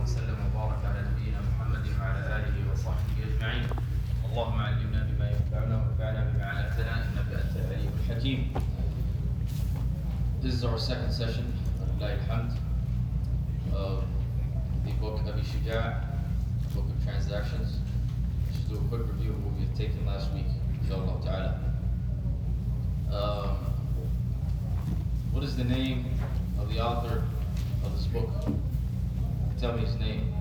وسلم وبارك على نبينا محمد وعلى آله وصحبه أجمعين اللهم علمنا بما ينفعنا وانفعنا بما علمتنا إنك أنت العليم الحكيم This is our second session, Lillahi alhamd, of the book Abi Shuja', Book of Transactions. Just do a quick review of what we have taken last week, inshallah ta'ala. Um, what is the name of the author of this book? Tell me his name.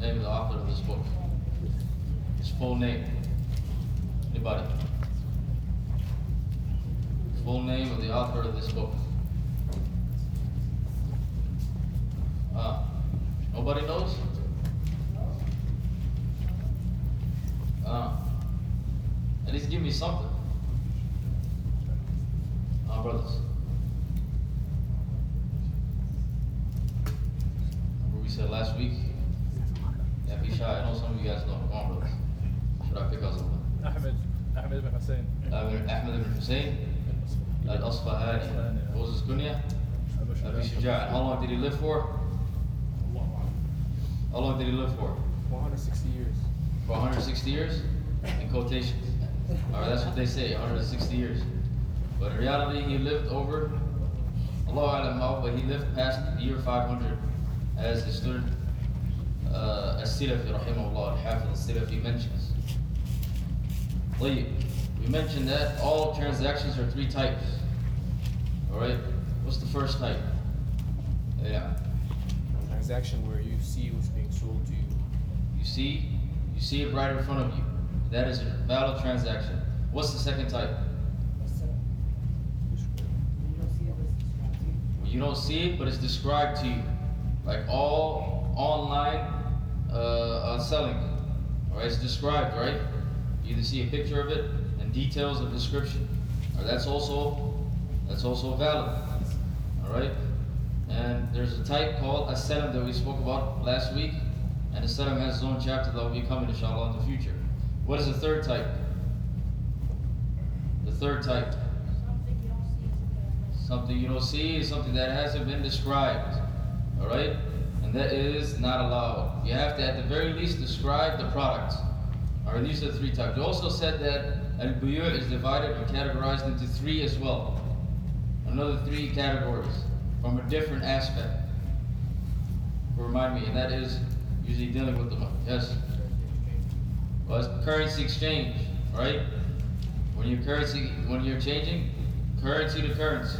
The Name of the author of this book. His full name. Anybody? Full name of the author of this book. Ah, nobody knows? Ah, at least give me something. Ah, brothers. What we said last week and be shy. I know some of you guys know who I'm. Should I pick out someone? Ahmed, Ahmed ibn Hussein. Ahmed, Ahmed ibn Hussein. Al-Asfahani. Moses was kunya? Abu Shuja. How long did he live for? How long did he live for? 160 years. For 160 years? In quotations. Alright, that's what they say, 160 years. But in reality, he lived over, Allah alam how, but he lived past the year 500 as the student uh, As-Silafi rahimahullah, Al-Hafiz As-Silafi mentions. We mentioned that all transactions are three types. Alright? What's the first type? Yeah. Transaction where you see what's being sold to you. You see, you see it right in front of you. That is a valid transaction. What's the second type? You don't see it, but it's described to you. Like all online uh, uh, selling. Alright, it's described, right? You either see a picture of it and details of description. Or that's also that's also valid. Alright? And there's a type called a salam that we spoke about last week. And the salam has its own chapter that will be coming inshallah in the future. What is the third type? The third type. Something you don't see is something that hasn't been described. Alright? And that is not allowed. You have to at the very least describe the product. Alright, these are the three types. We also said that al buyu is divided or categorized into three as well. Another three categories from a different aspect. Remind me, and that is usually dealing with the money. Yes. Well, it's currency exchange, right? When you're currency, when you're changing currency to currency.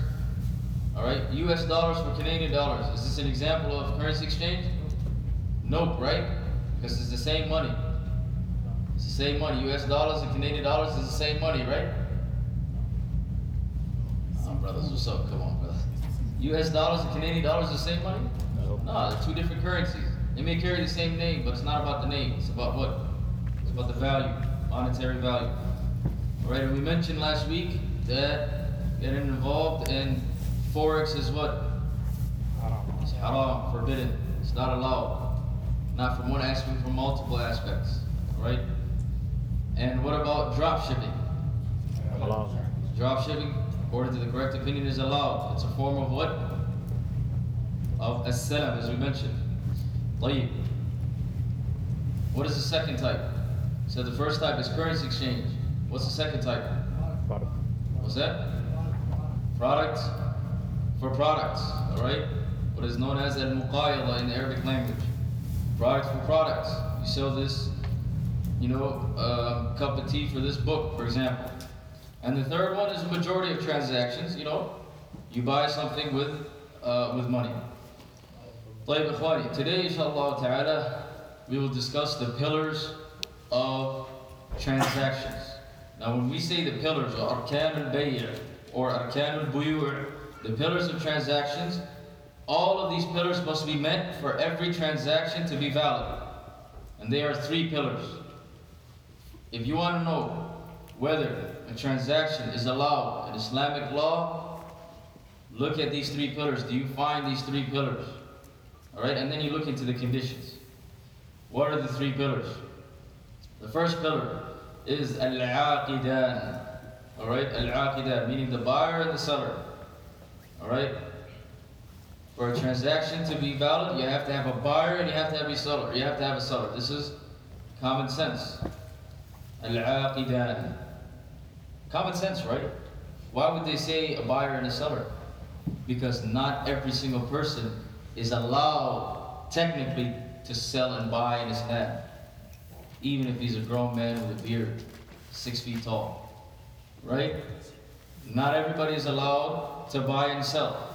All right, U.S. dollars for Canadian dollars. Is this an example of currency exchange? Nope, right? Because it's the same money. It's the same money. U.S. dollars and Canadian dollars is the same money, right? Oh, brothers, what's up? Come on, brothers. U.S. dollars and Canadian dollars is the same money? No, they're two different currencies. They may carry the same name, but it's not about the name. It's about what? It's about the value, monetary value. All right, and we mentioned last week that getting involved in Forex is what? It's haram, forbidden. It's not allowed. Not from one aspect, from multiple aspects. Right? And what about drop shipping? Allowed. Drop shipping, according to the correct opinion, is allowed. It's a form of what? Of as-salam, as we mentioned. Tayyib. What is the second type? So the first type is currency exchange. What's the second type? Product. What's that? Product for products, alright? What is known as al-muqayyada in the Arabic language. Product for products. You sell this, you know, uh, cup of tea for this book, for example. And the third one is the majority of transactions, you know, you buy something with, uh, with money. طيب إخواني, today inshallah ta'ala, we will discuss the pillars of transactions. Now when we say the pillars, or arkan al-bay' or arkan al-buyu' the pillars of transactions, all of these pillars must be met for every transaction to be valid. And they are three pillars. If you want to know whether a transaction is allowed in Islamic law, look at these three pillars. Do you find these three pillars? Alright, and then you look into the conditions. What are the three pillars? The first pillar is al-aqidan. Alright, al-aqidan, meaning the buyer and the seller. Alright? For For a transaction to be valid, you have to have a buyer and you have to have a seller. You have to have a seller. This is common sense. Al-aqidan. Common sense, right? Why would they say a buyer and a seller? Because not every single person is allowed technically to sell and buy in Islam. Even if he's a grown man with a beard, six feet tall. Right? Not everybody is allowed to buy and sell.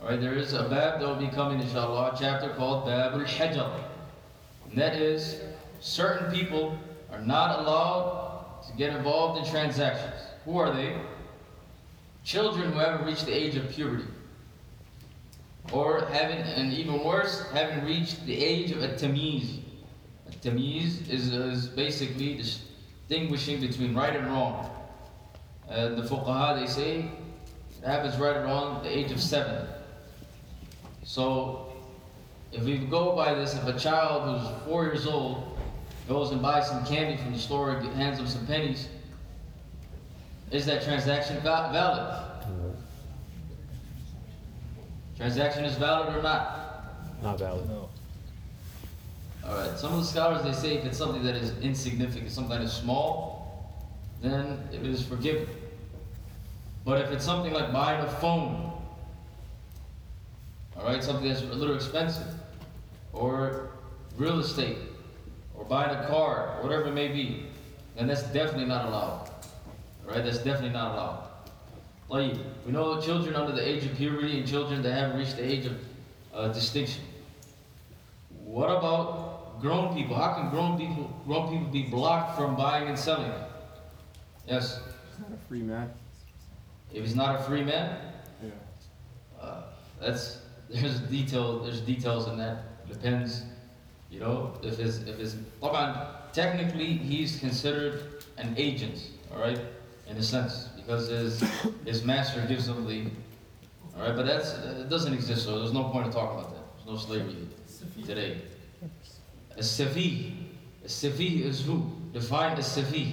Alright, there is a bab that will be coming, inshallah, a chapter called Babul Hajar. And that is, certain people are not allowed to get involved in transactions. Who are they? Children who haven't reached the age of puberty. Or having, and even worse, having reached the age of a tamiz. A tamiz is, is basically distinguishing between right and wrong. And the fuqaha, they say, it happens right around the age of seven. So, if we go by this, if a child who's four years old goes and buys some candy from the store and hands them some pennies, is that transaction valid? Transaction is valid or not? Not valid. No. Alright, some of the scholars they say if it's something that is insignificant, something that is small, then it is forgiven. But if it's something like buying a phone, alright, something that's a little expensive, or real estate, or buying a car, whatever it may be, then that's definitely not allowed. Alright, that's definitely not allowed. Like, we know children under the age of puberty and children that haven't reached the age of uh, distinction. What about grown people? How can grown people grown people be blocked from buying and selling? Yes? Not a free man. If he's not a free man? Yeah. Uh, that's, there's detail, there's details in that. Depends, you know, if his, if his, technically he's considered an agent, all right? In a sense, because his, his master gives him the, all right? But that's, it doesn't exist, so there's no point in talking about that. There's no slavery today. A Sefi. a Sefi is who? Define a safi.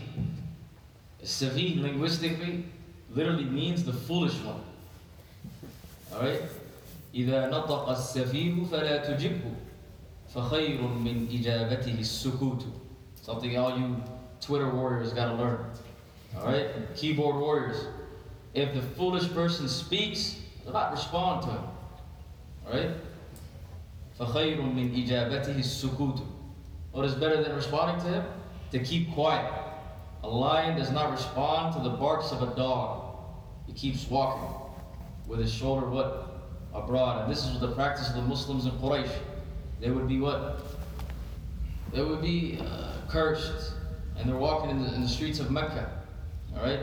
Safih linguistically literally means the foolish one. Alright? إذا نطق السفيه فلا تجبه فخير من إجابته السكوت Something all you Twitter warriors gotta learn. Alright? Keyboard warriors. If the foolish person speaks, do not respond to him. Alright? فخير من إجابته السكوت What is better than responding to him? To keep quiet. A lion does not respond to the barks of a dog. He keeps walking with his shoulder what? Abroad. And this is the practice of the Muslims in Quraysh. They would be what? They would be uh, cursed. And they're walking in the, in the streets of Mecca. Alright?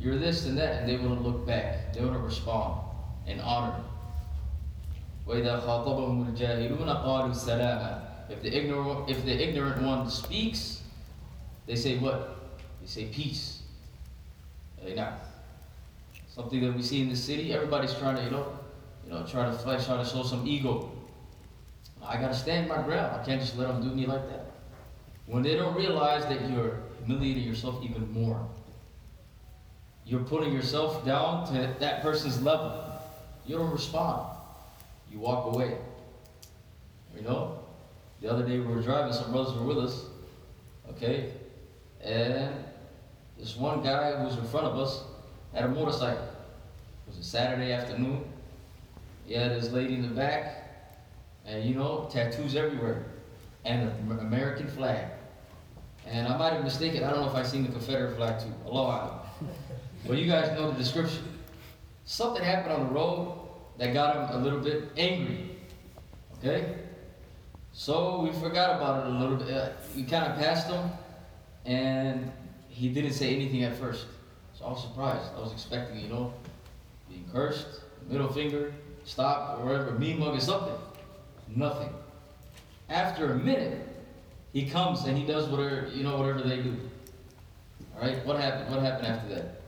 You're this and that. And they wouldn't look back. They wouldn't respond in honor. وَإِذَا خَاطَبَهُمُ الْجَاهِلُونَ قَالُوا سَلَامًا If the ignorant, if the ignorant one speaks, they say what? They say peace. Now, something that we see in the city, everybody's trying to, you know, you know, try to flex, try to show some ego. I gotta stand my ground. I can't just let them do me like that. When they don't realize that you're humiliating yourself even more, you're putting yourself down to that person's level. You don't respond. You walk away. You know? The other day we were driving, some brothers were with us, okay? And this one guy who was in front of us had a motorcycle. It was a Saturday afternoon. He had his lady in the back, and you know, tattoos everywhere, and an American flag. And I might have mistaken, I don't know if I seen the Confederate flag too. Allah Well, you guys know the description. Something happened on the road that got him a little bit angry. Okay? So we forgot about it a little bit. Uh, we kind of passed him, and he didn't say anything at first. So I was surprised. I was expecting, you know, being cursed, middle finger, stop, or whatever, mean mug or something. Nothing. After a minute, he comes and he does whatever, you know, whatever they do. All right? What happened? What happened after that?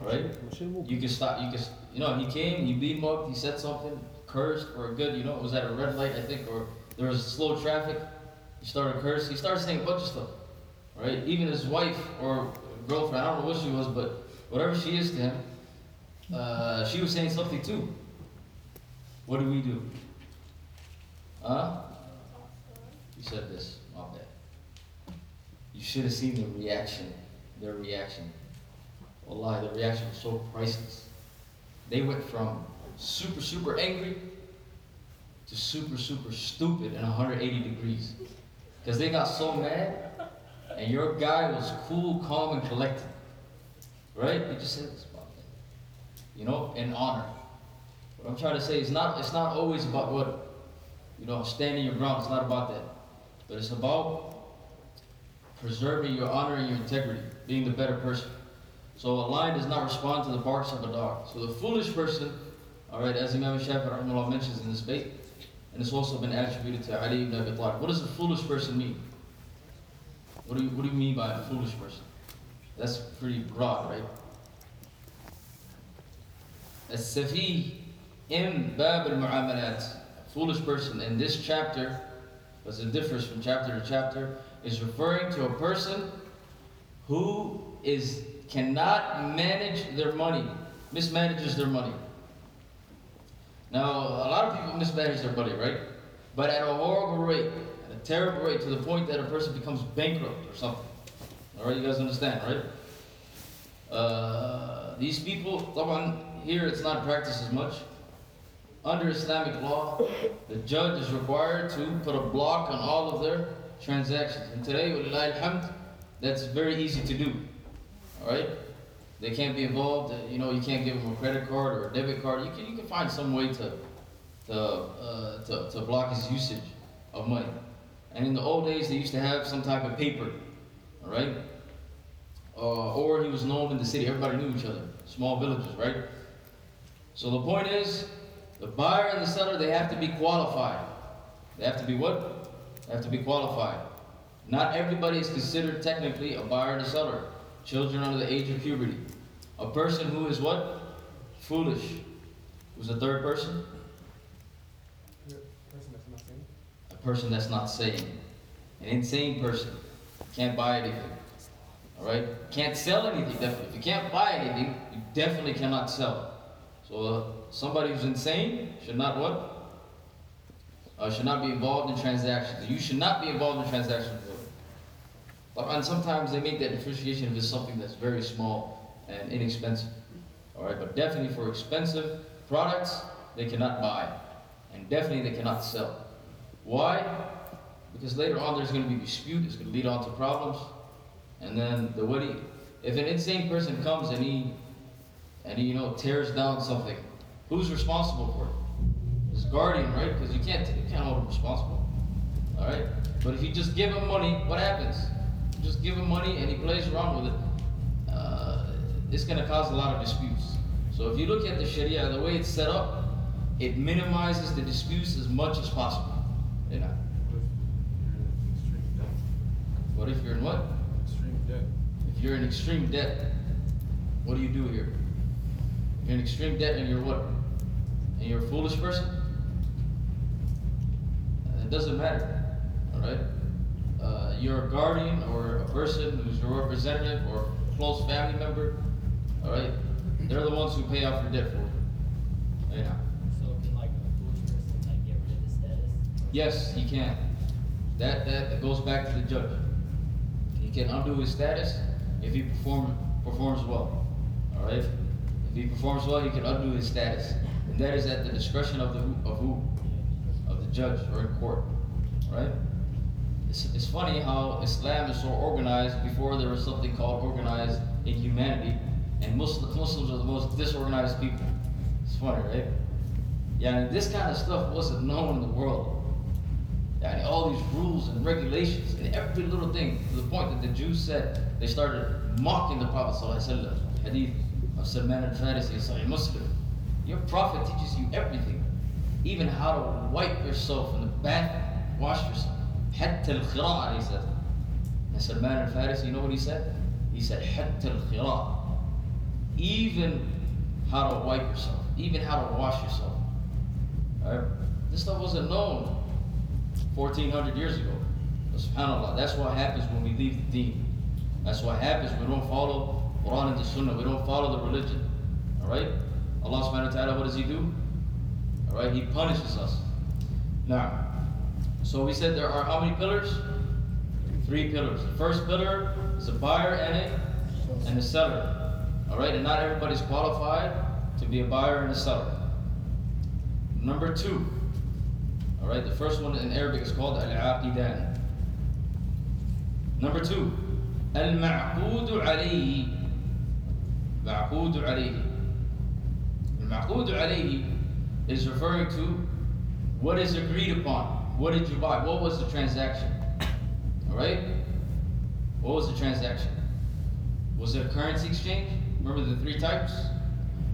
All right? You can stop. You can, you know, he came, he beat mugged, he said something, cursed, or good, you know, it was at a red light, I think, or there was slow traffic. He started cursing. He started saying a bunch of stuff. Right? Even his wife or girlfriend, I don't know what she was, but whatever she is to him, uh, she was saying something too. What do we do? Huh? You said this, my bad. You should have seen the reaction, their reaction. Wallahi, the reaction was so priceless. They went from super, super angry to super, super stupid in 180 degrees. Because they got so mad, and your guy was cool, calm, and collected. Right? He just said this about that. You know, in honor. What I'm trying to say is not it's not always about what you know, standing your ground, it's not about that. But it's about preserving your honor and your integrity, being the better person. So a lion does not respond to the barks of a dog. So the foolish person, all right, as Imam Shafi rahimahullah mentions in this bait, and it's also been attributed to Ali ibn Abi Talib. What does a foolish person mean? What do, you, what do you mean by a foolish person? That's pretty broad, right? As-Safi in Bab al-Mu'amalat, foolish person in this chapter, because it differs from chapter to chapter, is referring to a person who is cannot manage their money, mismanages their money. Now, a lot of people mismanage their money, right? But at a horrible rate a terrible rate, to the point that a person becomes bankrupt or something. All right, you guys understand, right? Uh, these people, طبعا, here it's not practiced as much. Under Islamic law, the judge is required to put a block on all of their transactions. And today, walillahi alhamd, that's very easy to do. All right? They can't be involved. uh, You know, you can't give them a credit card or a debit card. You can, you can find some way to, to, uh, to, to block his usage of money. And in the old days, they used to have some type of paper. All right? Uh, or he was known in the city. Everybody knew each other. Small villages, right? So the point is, the buyer and the seller, they have to be qualified. They have to be what? They have to be qualified. Not everybody is considered technically a buyer and a seller. Children under the age of puberty. A person who is what? Foolish. Who's a third? Person that's not saying. A person that's not sane. An insane person. Can't buy anything. Alright? Can't sell anything, definitely. If you can't buy anything, you definitely cannot sell. So uh, somebody who's insane should not what? Uh, should not be involved in transactions. You should not be involved in transactions. And sometimes they make that differentiation if it's something that's very small and inexpensive. Alright, but definitely for expensive products, they cannot buy. And definitely they cannot sell. Why? Because later on there's going to be dispute, it's going to lead on to problems. And then the he, if an insane person comes and he and he, you know, tears down something, who's responsible for it? His guardian, right? Because you can't you can't hold him responsible. All right. But if you just give him money, what happens? You just give him money and he plays around with it. Uh, it's going to cause a lot of disputes. So if you look at the Sharia, the way it's set up, it minimizes the disputes as much as possible. You know. What if you're in what? Extreme debt. If you're in extreme debt, what do you do here? You're in extreme debt and you're what? And you're a foolish person? Uh, It doesn't matter, all right? Uh, you're a guardian or a person who's your representative or a close family member, all right? They're the ones who pay off your debt for you. You know. So can like a foolish person like get rid of the status? Yes, he can. That, that goes back to the judge. He can undo his status if he perform, performs well. All right? If he performs well, he can undo his status. And that is at the discretion of the who- of who? Of the judge or in court. Right? It's, it's funny how Islam is so organized before there was something called organized in humanity. And Muslim, Muslims are the most disorganized people. It's funny, right? Yeah, and this kind of stuff wasn't known in the world Yeah, all these rules and regulations and every little thing to the point that the Jews said they started mocking the Prophet ﷺ. Hadith of Salman al-Farisi, Sahih Muslim. Your Prophet teaches you everything, even how to wipe yourself in the bath, wash yourself. حتى الخراء, he said. And Salman al-Farisi, you know what he said? He said, حتى الخراء. Even how to wipe yourself, even how to wash yourself. Alright? This stuff wasn't known 1400 years ago. SubhanAllah, that's what happens when we leave the deen. That's what happens when we don't follow Quran and the Sunnah. We don't follow the religion. Alright? Allah subhanahu wa ta'ala, what does He do? Alright, he punishes us. Now, so we said there are how many pillars? Three pillars. The first pillar is a buyer and a and a seller. Alright, and not everybody's qualified to be a buyer and a seller. Number two. All right, the first one in Arabic is called al-aqidan. Number two, al-ma'qud alayhi. Ma'qud alayhi. Al-ma'qud alayhi is referring to what is agreed upon. What did you buy? What was the transaction? All right? What was the transaction? Was it a currency exchange? Remember the three types?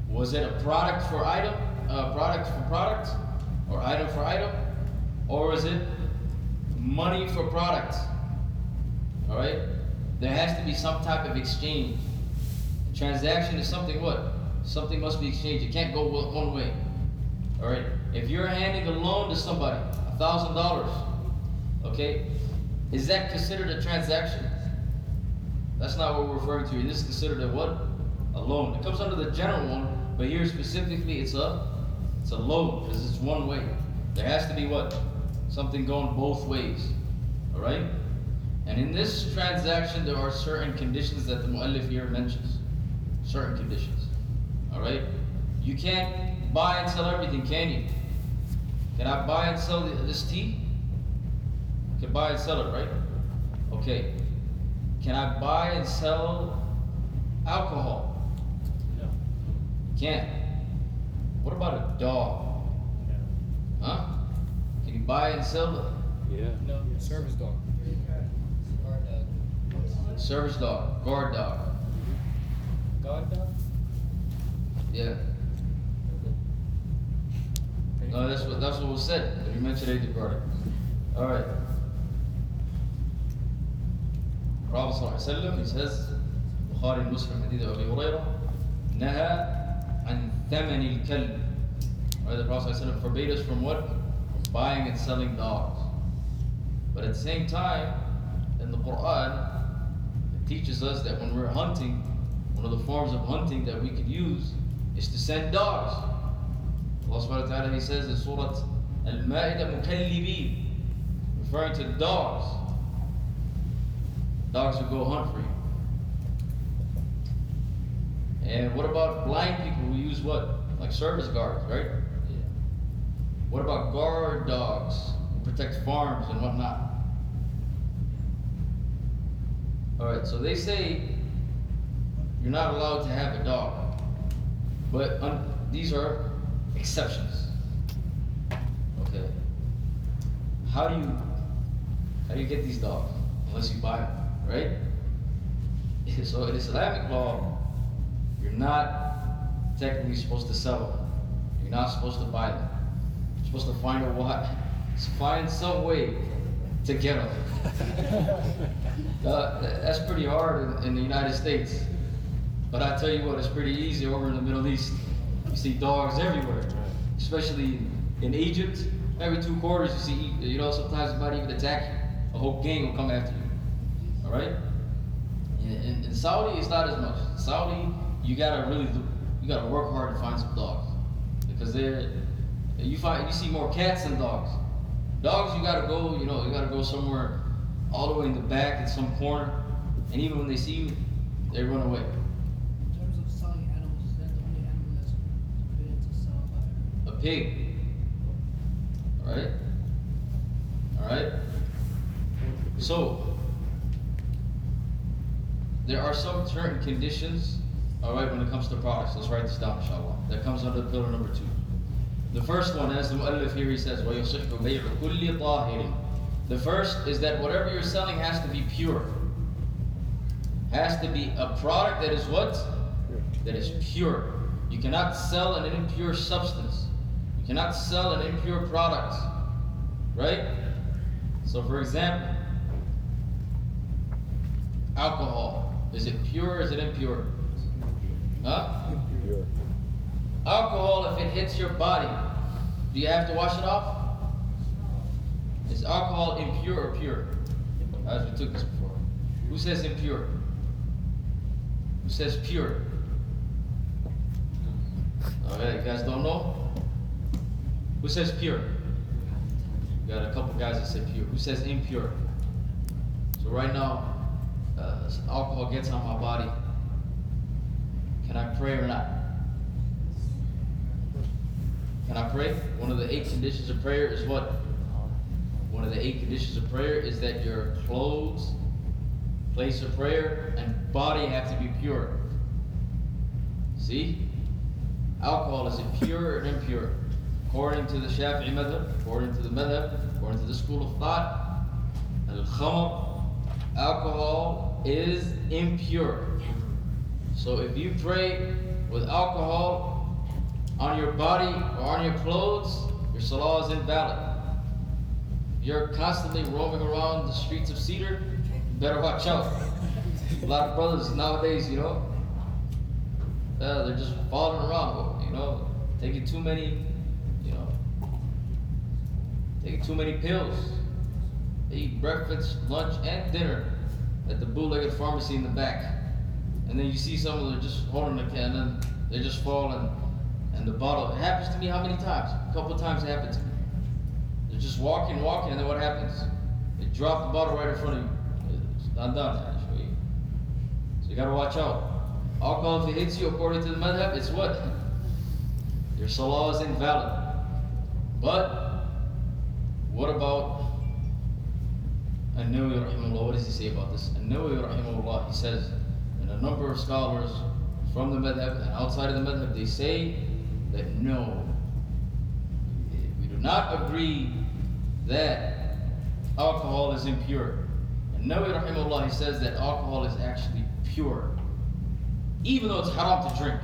Was it a product for item, a product for product, or item for item? Or is it money for products? Alright? There has to be some type of exchange. A Transaction is something what? Something must be exchanged. It can't go one way. Alright? If you're handing a loan to somebody, a thousand dollars, okay, is that considered a transaction? That's not what we're referring to. This is considered a what? A loan. It comes under the general one, but here specifically it's a it's a loan because it's one way. There has to be what? Something going both ways. Alright? And in this transaction there are certain conditions that the mu'allif here mentions. Certain conditions. Alright? You can't buy and sell everything, can you? Can I buy and sell this tea? I can buy and sell it, right? Okay. Can I buy and sell alcohol? No. Can't. What about a dog? Huh? Can you buy and sell a Yeah. No. Service dog. Guard dog. service dog, guard dog? Guard dog? Yeah. No, that's what that's what was said. You mentioned Agent Carter. All right. Prophet صلى الله عليه وسلم, he says, Bukhari and Muslim hadith of Abu Hurairah, نهى عن ثمن الكلب. Right, the Prophet ﷺ forbade us from what? Buying and selling dogs. But at the same time, in the Quran, it teaches us that when we're hunting, one of the forms of hunting that we could use is to send dogs. Allah subhanahu wa ta'ala, He says in Surah Al-Ma'idah, Mukallibeen, referring to dogs. Dogs will go hunt for you. And what about blind people who use what? Like service guards, right? What about guard dogs who protect farms and whatnot? Alright, so they say you're not allowed to have a dog. But un- these are exceptions. Okay. How do you how do you get these dogs? Unless you buy them, right? So in Islamic law, you're not technically supposed to sell them. You're not supposed to buy them. Supposed to find a what? Find some way to get them. Uh, that's pretty hard in, in the United States. But I tell you what, it's pretty easy over in the Middle East. You see dogs everywhere, especially in Egypt. Every two quarters, you see, you know, sometimes it might even attack you. A whole gang will come after you. All right? In, in, in Saudi, it's not as much. In Saudi, you gotta really, do- you gotta work hard to find some dogs because they're, you find, you see more cats than dogs. Dogs, you gotta go, you know, you gotta go somewhere all the way in the back in some corner, and even when they see you, they run away. In terms of selling animals, is that the only animal that's forbidden to sell by? A pig. All right. All right. So there are some certain conditions. All right, when it comes to products, let's write this down, inshallah. That comes under pillar number two. The first one, as the mu'allif here he says, وَيُصِحُّ بَيْعُ كُلِّ طَاهِرٍ The first is that whatever you're selling has to be pure. Has to be a product that is what? That is pure. You cannot sell an impure substance. You cannot sell an impure product. Right? So for example, alcohol. Is it pure or is it impure? Huh? Pure. Alcohol, if it hits your body, do you have to wash it off? Is alcohol impure or pure? As we took this before. Who says impure? Who says pure? Okay, you guys don't know? Who says pure? We got a couple guys that say pure. Who says impure? So right now, uh, alcohol gets on my body. Can I pray or not? Can I pray? One of the eight conditions of prayer is what? One of the eight conditions of prayer is that your clothes, place of prayer, and body have to be pure. See? Alcohol is impure and impure. According to the Shafi'i madhab, according to the madhab, according to the school of thought, al-khamr, alcohol is impure. So if you pray with alcohol on your body or on your clothes, your salah is invalid. If you're constantly roaming around the streets of Cedar, better watch out. A lot of brothers nowadays, you know, uh, they're just falling around, you know, taking too many, you know, taking too many pills. They eat breakfast, lunch, and dinner at the bootlegger pharmacy in the back. And then you see some of them just holding the can, and they just fall and, and the bottle. It happens to me how many times? A couple times it happened to me. They're just walking, walking, and then what happens? They drop the bottle right in front of you. It's not done, actually. So you gotta watch out. Alcohol, if it hits you according to the madhab, it's what? Your salah is invalid. But, what about An-Nawawi rahimahullah, what does he say about this? An-Nawawi rahimahullah, he says, and a number of scholars from the madhab and outside of the madhab, they say that no, we do not agree that alcohol is impure. And Nawawi rahimahullah, he says that alcohol is actually pure. Even though it's haram to drink.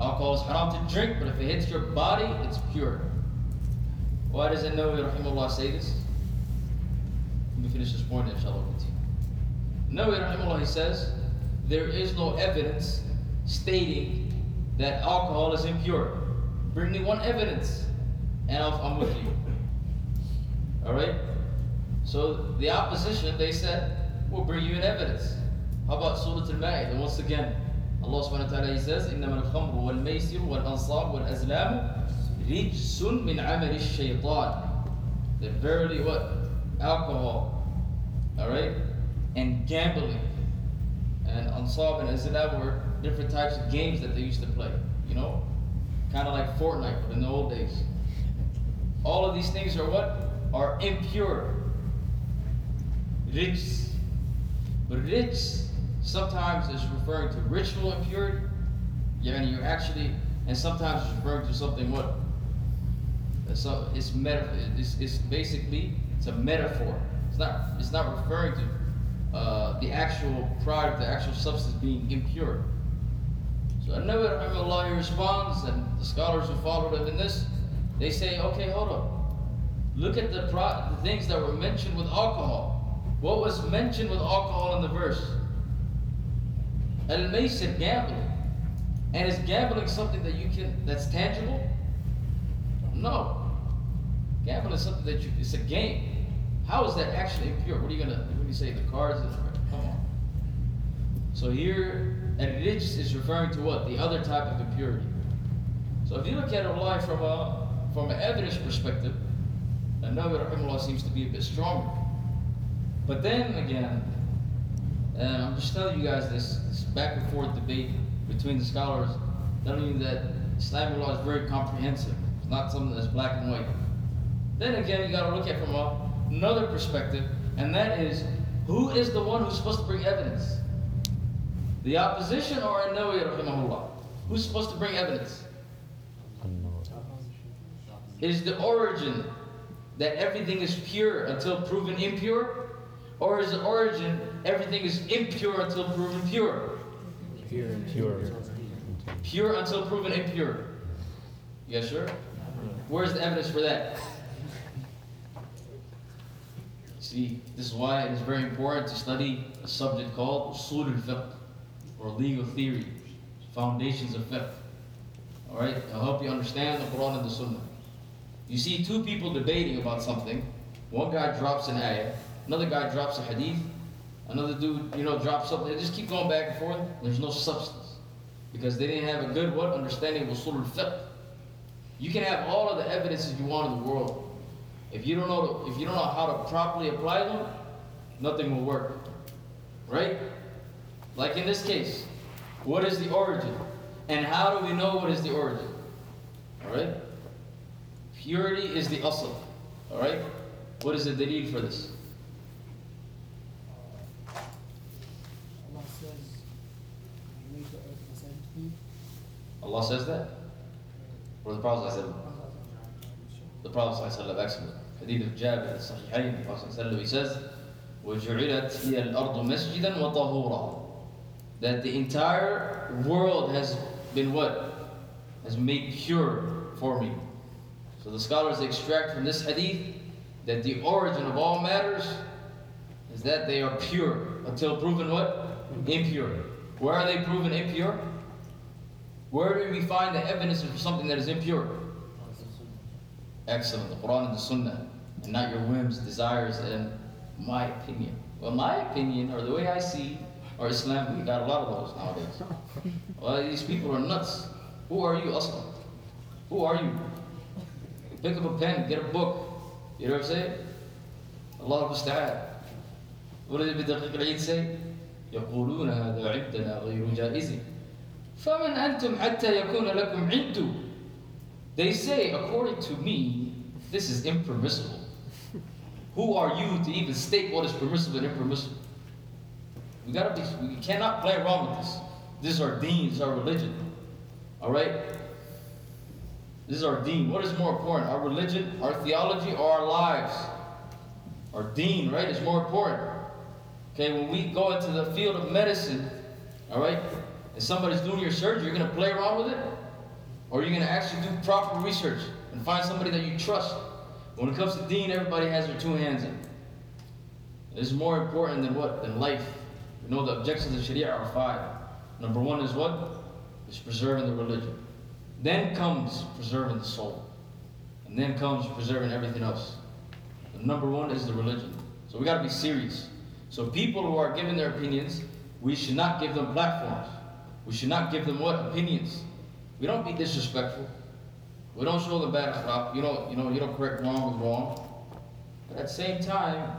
Alcohol is haram to drink, but if it hits your body, it's pure. Why does Nawawi rahimahullah say this? Let me finish this point, inshallah. Nawawi rahimahullah, he says, there is no evidence stating that alcohol is impure. Bring me one evidence, and I'll, I'm with you. Alright? So the opposition, they said, we'll bring you an evidence. How about Surah Al-Ma'idah? Once again, Allah subhanahu wa ta'ala, he says, إِنَّمَا الْخَمْرُ وَالْمَيْسِرُ وَالْأَنصَابُ وَالْأَزْلَامُ رِجْسٌ مِّنْ عَمَلِ الشَّيْطَانِ That verily what? Alcohol. Alright? And gambling. And ansab and azlam were different types of games that they used to play. You know? Kind of like Fortnite, but in the old days. All of these things are what? Are impure. Rijs. But rijs sometimes is referring to ritual impurity. Yeah, and you're actually, and sometimes it's referring to something what? So it's meta. It's, it's basically it's a metaphor. It's not. It's not referring to uh, the actual product, the actual substance being impure. So Nabi Allah he responds, and the scholars who followed him in this, they say, okay, hold up. Look at the, pro- the things that were mentioned with alcohol. What was mentioned with alcohol in the verse? Al-Maysir, gambling. And is gambling something that you can, that's tangible? No. Gambling is something that you, it's a game. How is that actually impure? What are you gonna, what do you say, the cards? Come on. So here, al-Rijs is referring to what? The other type of impurity. So if you look at Allah from a, from an evidence perspective, Nawawi rahimahullah seems to be a bit stronger. But then again, and I'm just telling you guys this, this back and forth debate between the scholars, telling you that Islamic law is very comprehensive. It's not something that's black and white. Then again, you got to look at it from another perspective, and that is, who is the one who's supposed to bring evidence? The opposition or An-Nawawi rahimahullah? Who's supposed to bring evidence? Is the origin that everything is pure until proven impure? Or is the origin everything is impure until proven pure? Pure. Pure. Pure until proven impure. Yes, sir? Where's the evidence for that? See, this is why it is very important to study a subject called Usul al-Fiqh, or legal theory, foundations of fiqh. Alright, to help you understand the Quran and the Sunnah. You see two people debating about something. One guy drops an ayah, another guy drops a hadith, another dude, you know, drops something. They just keep going back and forth. There's no substance. Because they didn't have a good what? Understanding of usul al-fiqh. You can have all of the evidences you want in the world. If you don't know, if you don't know how to properly apply them, nothing will work. Right? Like in this case, what is the origin? And how do we know what is the origin? Alright? Purity is the asl. Alright? What is the delil for this? Allah says, "You made the earth and said to me." Allah says that? Or the Prophet said The Prophet ﷺ, excellent. Hadith of Jabir, Sahihain, the Prophet ﷺ, he says, وَجُعِلَتْ هِيَ الْأَرْضُ مَسْجِدًا وَطَهُورًا that the entire world has been what? Has made pure for me. So the scholars extract from this hadith that the origin of all matters is that they are pure until proven what? Impure. Where are they proven impure? Where do we find the evidence for something that is impure? Excellent. The Quran and the Sunnah, and not your whims, desires, and my opinion. Well, my opinion, or the way I see, or Islam, we got a lot of those nowadays. well, these people are nuts. Who are you, Aslam? Who are you? Pick up a pen, get a book. You know what I'm saying? Allah musta'an. What did Bidaqiq al-Eid say? يقولون هذا عندنا غير جائز فمن أنتم حتى يكون لكم عنده They say, according to me, this is impermissible. Who are you to even state what is permissible and impermissible? We gotta be, we cannot play around with this. This is our deen, this is our religion. Alright? This is our deen. What is more important? Our religion, our theology, or our lives? Our deen, right, is more important. Okay, when we go into the field of medicine, alright, and somebody's doing your surgery, you're gonna play around with it? Or you're gonna actually do proper research and find somebody that you trust. When it comes to deen, everybody has their two hands in. It's more important than what? Than life. We know the objectives of Sharia are five. Number one is what? Is preserving the religion. Then comes preserving the soul. And then comes preserving everything else. The number one is the religion. So we gotta be serious. So people who are giving their opinions, we should not give them platforms. We should not give them what? Opinions. We don't be disrespectful. We don't show them bad akhlaq. You don't, you know, you don't correct wrong with wrong. But at the same time,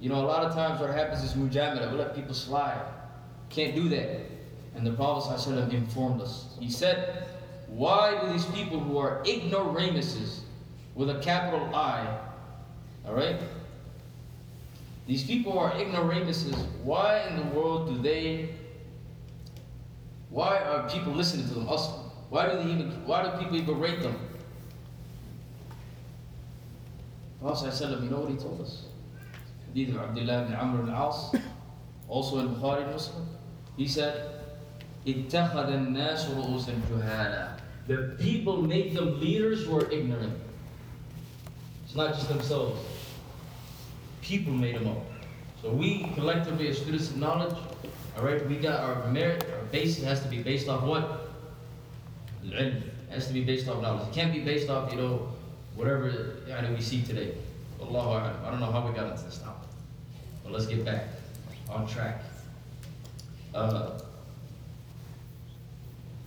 you know, a lot of times what happens is mujamala. We let people slide. Can't do that. And the Prophet ﷺ informed us. He said, why do these people who are ignoramuses with a capital I, all right? These people are ignoramuses, why in the world do they, why are people listening to them? Why do they even, why do people even rate them? Prophet ﷺ, you know what he told us? Hadith of Abdullah ibn Amr ibn al-As, also in Bukhari and Muslim. He said, اتخذ الناس رؤوسا جهالا. The people make them leaders who are ignorant. It's not just themselves. People made them up. So we collectively as students of knowledge, all right, we got our merit, our base has to be based off what? Al-ilm. It has to be based off knowledge. It can't be based off, you know, whatever yani, we see today. Allahu a'lam. I don't know how we got into this now. But let's get back on track. Uh,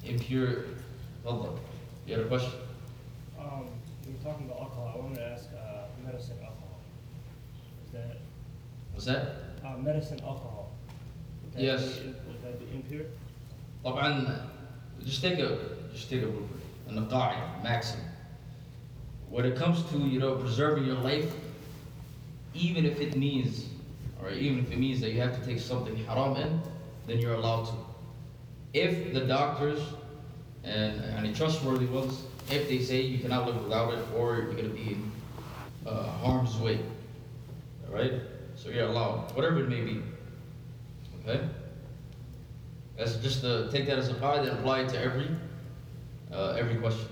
impure. Hold on. You had a question? Um, you were talking about alcohol. I wanted to ask uh, medicine alcohol. Is that What's that? uh, medicine alcohol? Would that Yes. Be, would that be impure? طبعا just take a just take a blueprint and a قاعدة maxim. When it comes to you know preserving your life, even if it means, or even if it means that you have to take something haram in, then you're allowed to. If the doctors and any trustworthy ones, if they say you cannot live without it or you're gonna be in uh, harm's way, all right? So you're allowed, whatever it may be. Okay. That's just to take that as a guide and apply it to every uh, every question.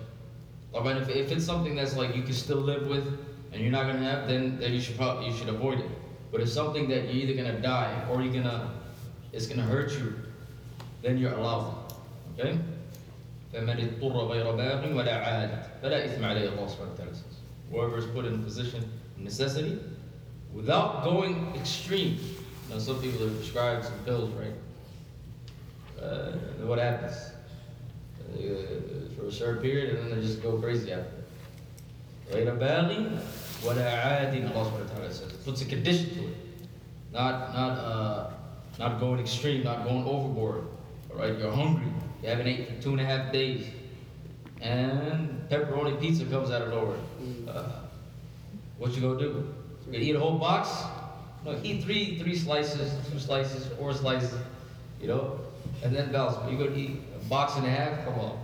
Mean, if, if it's something that's like you can still live with and you're not gonna have, then then you should probably you should avoid it But it's something that you're either gonna die or you're gonna it's gonna hurt you, then you're allowed. Okay? فمن اضطر غير باغ ولا عاد فلا إثم عليه Allah subhanahu wa ta'ala says. Whoever is put in a position of necessity without going extreme. Now some people are prescribed some pills, right? uh, what happens? uh, for a certain period, and then they just go crazy after. غير باغي what adin. Allah subhanahu wa ta'ala says. Puts a condition to it. Not, not, uh, not going extreme, not going overboard. All right, you're hungry. You haven't eaten for two and a half days. And pepperoni pizza comes out of nowhere. Mm. Uh, what you gonna do? You gonna eat a whole box? No, eat three, three slices, two slices, four slices, you know? And then balance. You gonna eat a box and a half? Come on.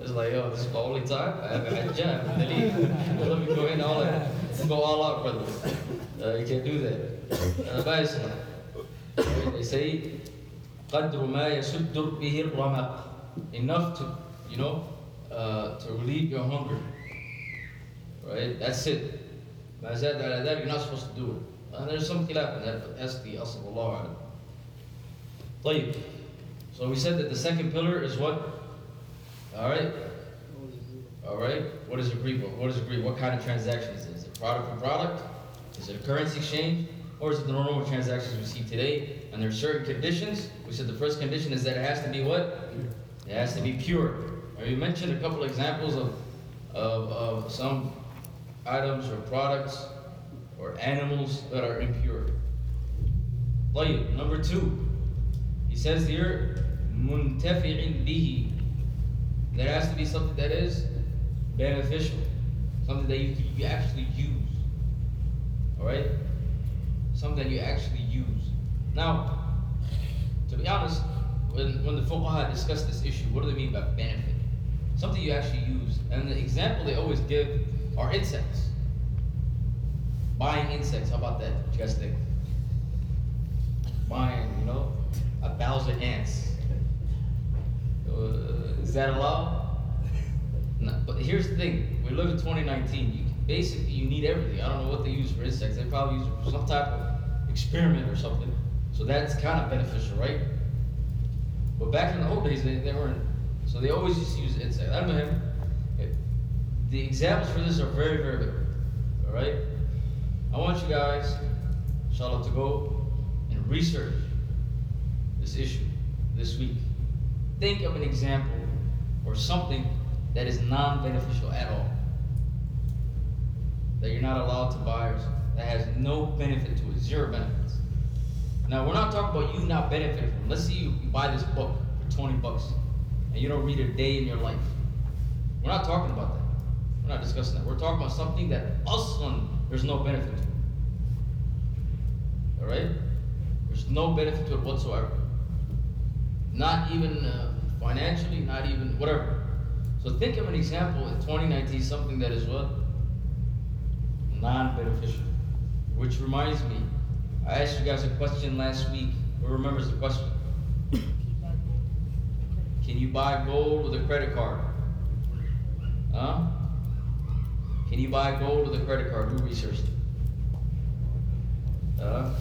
it's like, yo, this is the only time I haven't had jam. Then he, let me go in all out, go all out, brother. Uh, you can't do that. Uh, بقى اسمع. They say, قدر ما يسد به الرمق. Enough to, you know, uh, to relieve your hunger. Right? That's it. ما زاد على ذلك, you're not supposed to do it. And there's some khilaf in that, but that's the asl Allah alam. طيب. So we said that the second pillar is what? All right? All right? What is agreed? What is agreed? What kind of transaction is it? Is it product for product? Is it a currency exchange? Or is it the normal transactions we see today? And there are certain conditions. We said the first condition is that it has to be what? It has to be pure. Now, you mentioned a couple examples of, of, of some items or products or animals that are impure. Number two, he says here, muntafi'in bihi, there has to be something that is beneficial, something that you, you actually use. All right? Something you actually use. Now, to be honest, when, when the fuqaha discuss this issue, what do they mean by benefit? Something you actually use. And the example they always give are insects. Buying insects, how about that? What you guys think? Buying, you know, a thousand ants. Uh, is that allowed? No, but here's the thing: we live in 2019. You basically you need everything. I don't know what they use for insects. They probably use it for some type of experiment or something. So that's kind of beneficial, right? But back in the old days, they, they weren't. So they always used to use insects. I remember him. The examples for this are very, very good. All right. I want you guys, shout out to go and research this issue this week. Think of an example or something that is non-beneficial at all. That you're not allowed to buy or. That has no benefit to it, zero benefits. Now we're not talking about you not benefiting from. it. Let's say you, buy this book for 20 bucks and you don't read a day in your life. We're not talking about that. We're not discussing that. We're talking about something that aslan there's no benefit to. All right? There's no benefit to it whatsoever. Not even uh, financially, not even whatever. So think of an example in 2019, something that is what? Non-beneficial. Which reminds me, I asked you guys a question last week. Who remembers the question? Can you buy gold with a credit card? Huh? Can you buy gold with a credit card? Who researched it? Uh,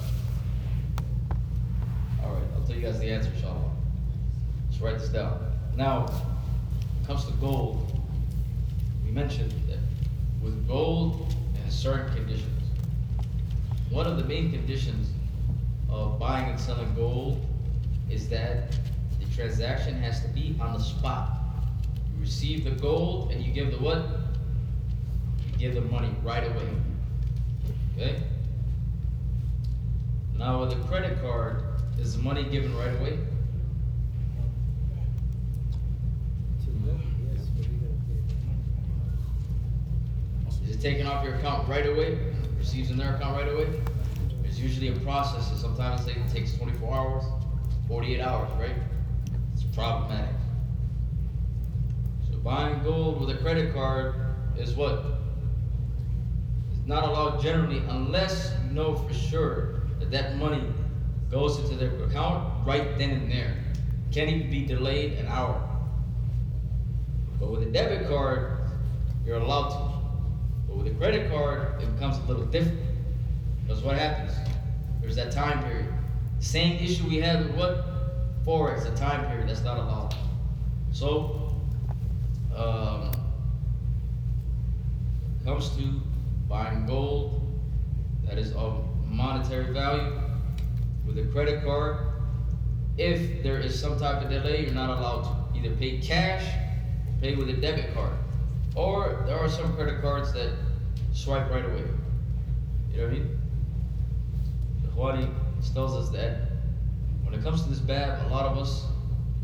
all right, I'll tell you guys the answer, inshallah. Let's write this down. Now, it comes to gold, we mentioned that with gold and certain conditions. One of the main conditions of buying and selling gold is that the transaction has to be on the spot. You receive the gold and you give the what? You give the money right away. Okay? Now with a credit card, is the money given right away? Is taken off your account right away? Receives in their account right away? There's usually a process, and sometimes it takes 24 hours, 48 hours, right? It's problematic. So buying gold with a credit card is what? It's not allowed generally unless you know for sure that that money goes into their account right then and there. Can't even be delayed an hour. But with a debit card, you're allowed to. But with a credit card, it becomes a little different. Because what happens? There's that time period. Same issue we had with what? Forex, a time period that's not allowed. So, um, comes to buying gold that is of monetary value with a credit card. If there is some type of delay, you're not allowed to either pay cash pay with a debit card. Or there are some credit cards that swipe right away. You know what I mean? Ikhwani tells us that when it comes to this bab, a lot of us,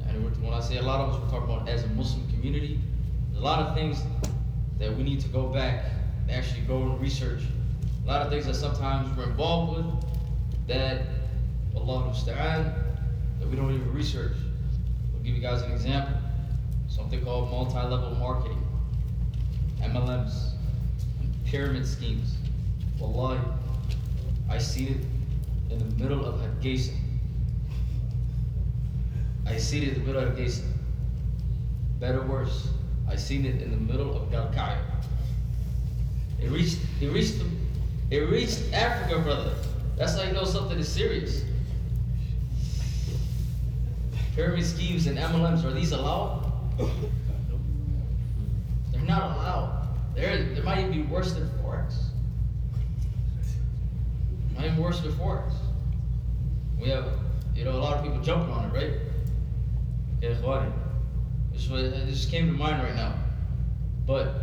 and when I say a lot of us, we're talking about as a Muslim community, there's a lot of things that we need to go back and actually go and research. A lot of things that sometimes we're involved with that Allah musta'an, that we don't even research. I'll give you guys an example. Something called multi-level marketing, MLMs, pyramid schemes. Wallahi, I see it in the middle of Hargeisa. I see it in the middle of Hargeisa. Better, worse. I seen it in the middle of Galkayo. It reached, it reached, it reached Africa, brother. That's how you know something is serious. Pyramid schemes and MLMs, are these allowed? They're not allowed. They're, they might even be worse than Forex. Might even worse than Forex. We have, you know, a lot of people jumping on it, right? Yeah, Ikhwani. This, just came to mind right now. But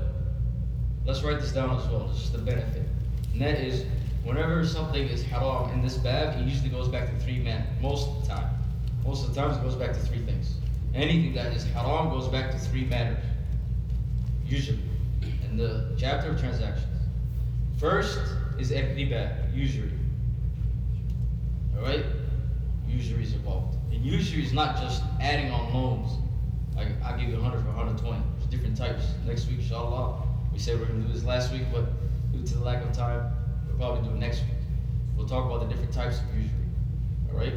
let's write this down as well, just the benefit. And that is, whenever something is haram in this bab, it usually goes back to three men, most of the time. Most of the times it goes back to three things. Anything that is haram goes back to three matters. Usually. In the chapter of transactions. First is riba, usury. Alright? Usury is involved. And usury is not just adding on loans. Like, I'll give you 100 for 120. There's different types. Next week, inshallah, we said we are going to do this last week, but due to the lack of time, we'll probably do it next week. We'll talk about the different types of usury. Alright?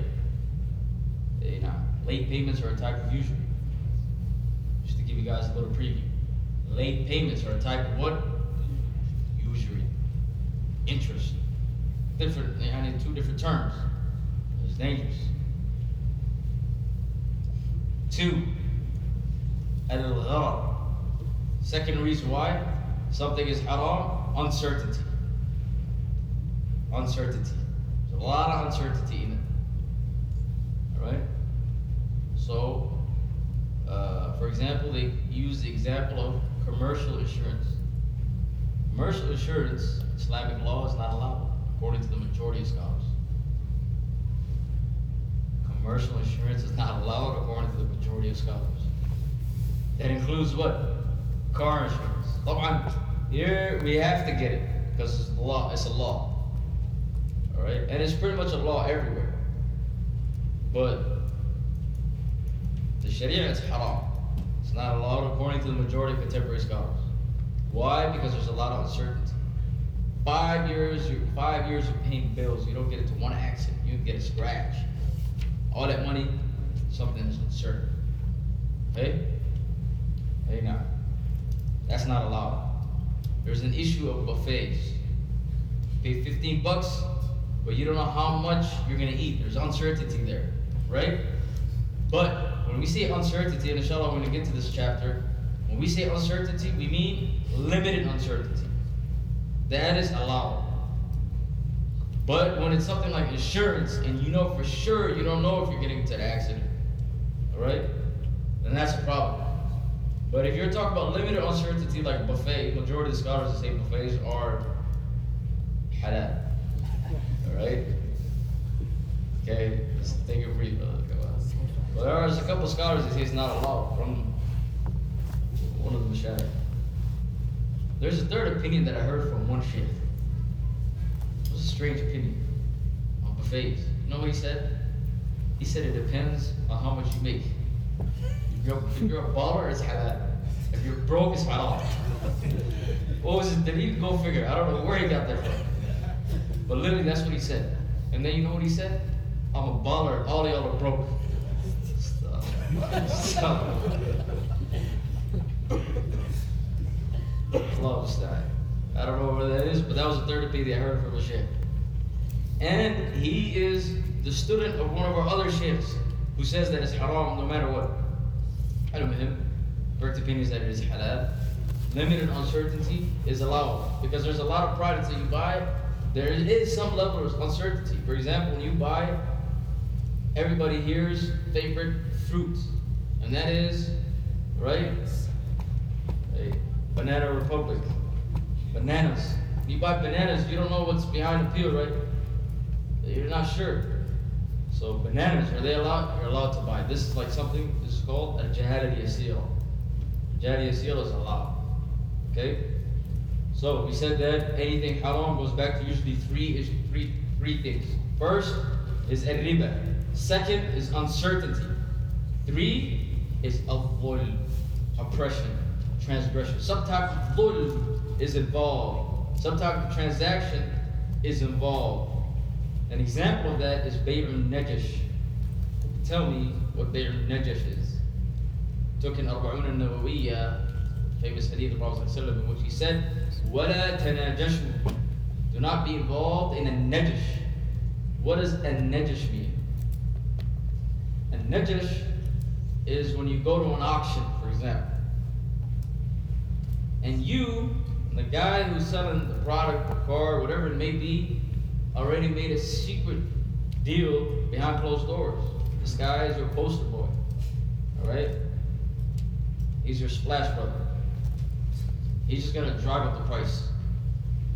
Know, late payments are a type of usury. Just to give you guys a little preview. Late payments are a type of what? Usury. Interest. Different, I need two different terms. It's dangerous. Two, al-gharar. Second reason why something is haram, uncertainty. Uncertainty. There's a lot of uncertainty in it. Alright? So, uh, for example, they use the example of commercial insurance. Commercial insurance, Islamic law is not allowed, according to the majority of scholars. Commercial insurance is not allowed, according to the majority of scholars. That includes what? Car insurance. Oh, Look, here we have to get it because it's a law. It's a law. All right, and it's pretty much a law everywhere. But the Sharia is haram. It's not allowed according to the majority of contemporary scholars. Why? Because there's a lot of uncertainty. Five years, five years of paying bills, you don't get into one accident, you get a scratch. All that money, something is uncertain. Okay? Hey now. That's not allowed. There's an issue of buffets. You pay 15 bucks, but you don't know how much you're gonna eat. There's uncertainty there, right? But when we say uncertainty, and inshallah, we get to this chapter, when we say uncertainty, we mean limited uncertainty. That is allowed. But when it's something like insurance and you know for sure you don't know if you're getting into the accident, alright? Then that's a problem. But if you're talking about limited uncertainty like buffet, majority of the scholars say buffets are halal. Alright? Okay, just take it brief, But there are a couple scholars that say it's not allowed from one of the Mashayikh. There's a third opinion that I heard from one sheikh. It was a strange opinion on buffets. You know what he said? He said it depends on how much you make. If you're, if you're a baller, it's halal. If you're broke, it's halal. What was it? Did he go figure? I don't know where he got that from. But literally, that's what he said. And then you know what he said? I'm a baller. All y'all are broke. Close that. I don't know where that is, but that was the third opinion I heard from a sheikh. And he is the student of one of our other sheikhs who says that it's haram no matter what. I don't know him. Correct opinion is that it is halal. Limited uncertainty is allowed because there's a lot of products that you buy. There is some level of uncertainty. For example, when you buy everybody here's favorite fruit, and that is right Hey, Banana Republic. Bananas. You buy bananas, you don't know what's behind the peel, right? You're not sure. So bananas, are they allowed? You're allowed to buy. This is like something, this is called a jihad seal. Jihad is allowed. Okay? So we said that anything haram goes back to usually three is three three things. First is riba. Second is uncertainty. Three is avoid oppression, transgression. Some type of dhulm is involved. Some type of transaction is involved. An example of that is Bay'un Najash. Tell me what Bay'un Najash is. Took in Arba'un al-Nawawiyya, famous hadith of the Prophet ﷺ, in which he said, وَلَا تَنَاجَشُوا Do not be involved in a najash. What does a najash mean? A najash is when you go to an auction, for example, and you, the guy who's selling the product, the car, whatever it may be, already made a secret deal behind closed doors. This guy is your poster boy. Alright? He's your splash brother. He's just gonna drive up the price.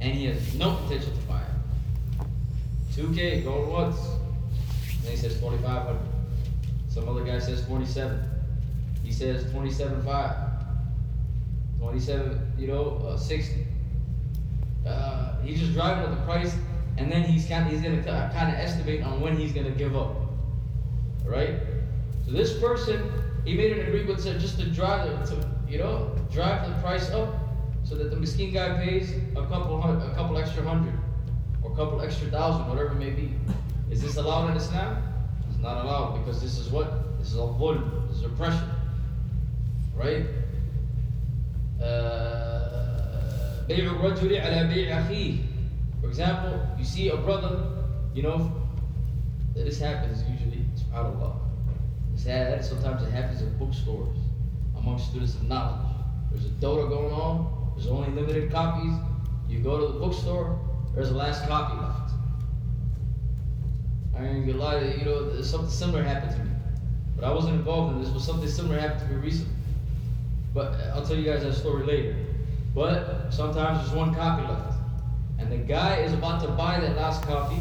And he has no potential to buy it. 2K, going once. Then he says 4,500. Some other guy says 47. He says 27.5. 27, you know, uh, 60. Uh, he's just driving up the price, and then he's kind of, he's gonna kind of estimate on when he's gonna give up. Right? So this person, he made an agreement to just to drive the, to you know drive the price up, so that the miskin guy pays a couple hun- a couple extra hundred, or a couple extra thousand, whatever it may be. Is this allowed in Islam? It's not allowed because this is what this is a dhulm, this is oppression. Right? Uh, بيع الرجل على بيع أخيه. For example, you see a brother, you know, this happens usually, subhanAllah. This ha- sometimes it happens in bookstores among students of knowledge. There's a Dota going on, there's only limited copies. You go to the bookstore, there's a last copy left. I ain't gonna lie, you know, something similar happened to me. But I wasn't involved in this, but something similar happened to me recently. But I'll tell you guys that story later. But sometimes there's one copy left. And the guy is about to buy that last copy.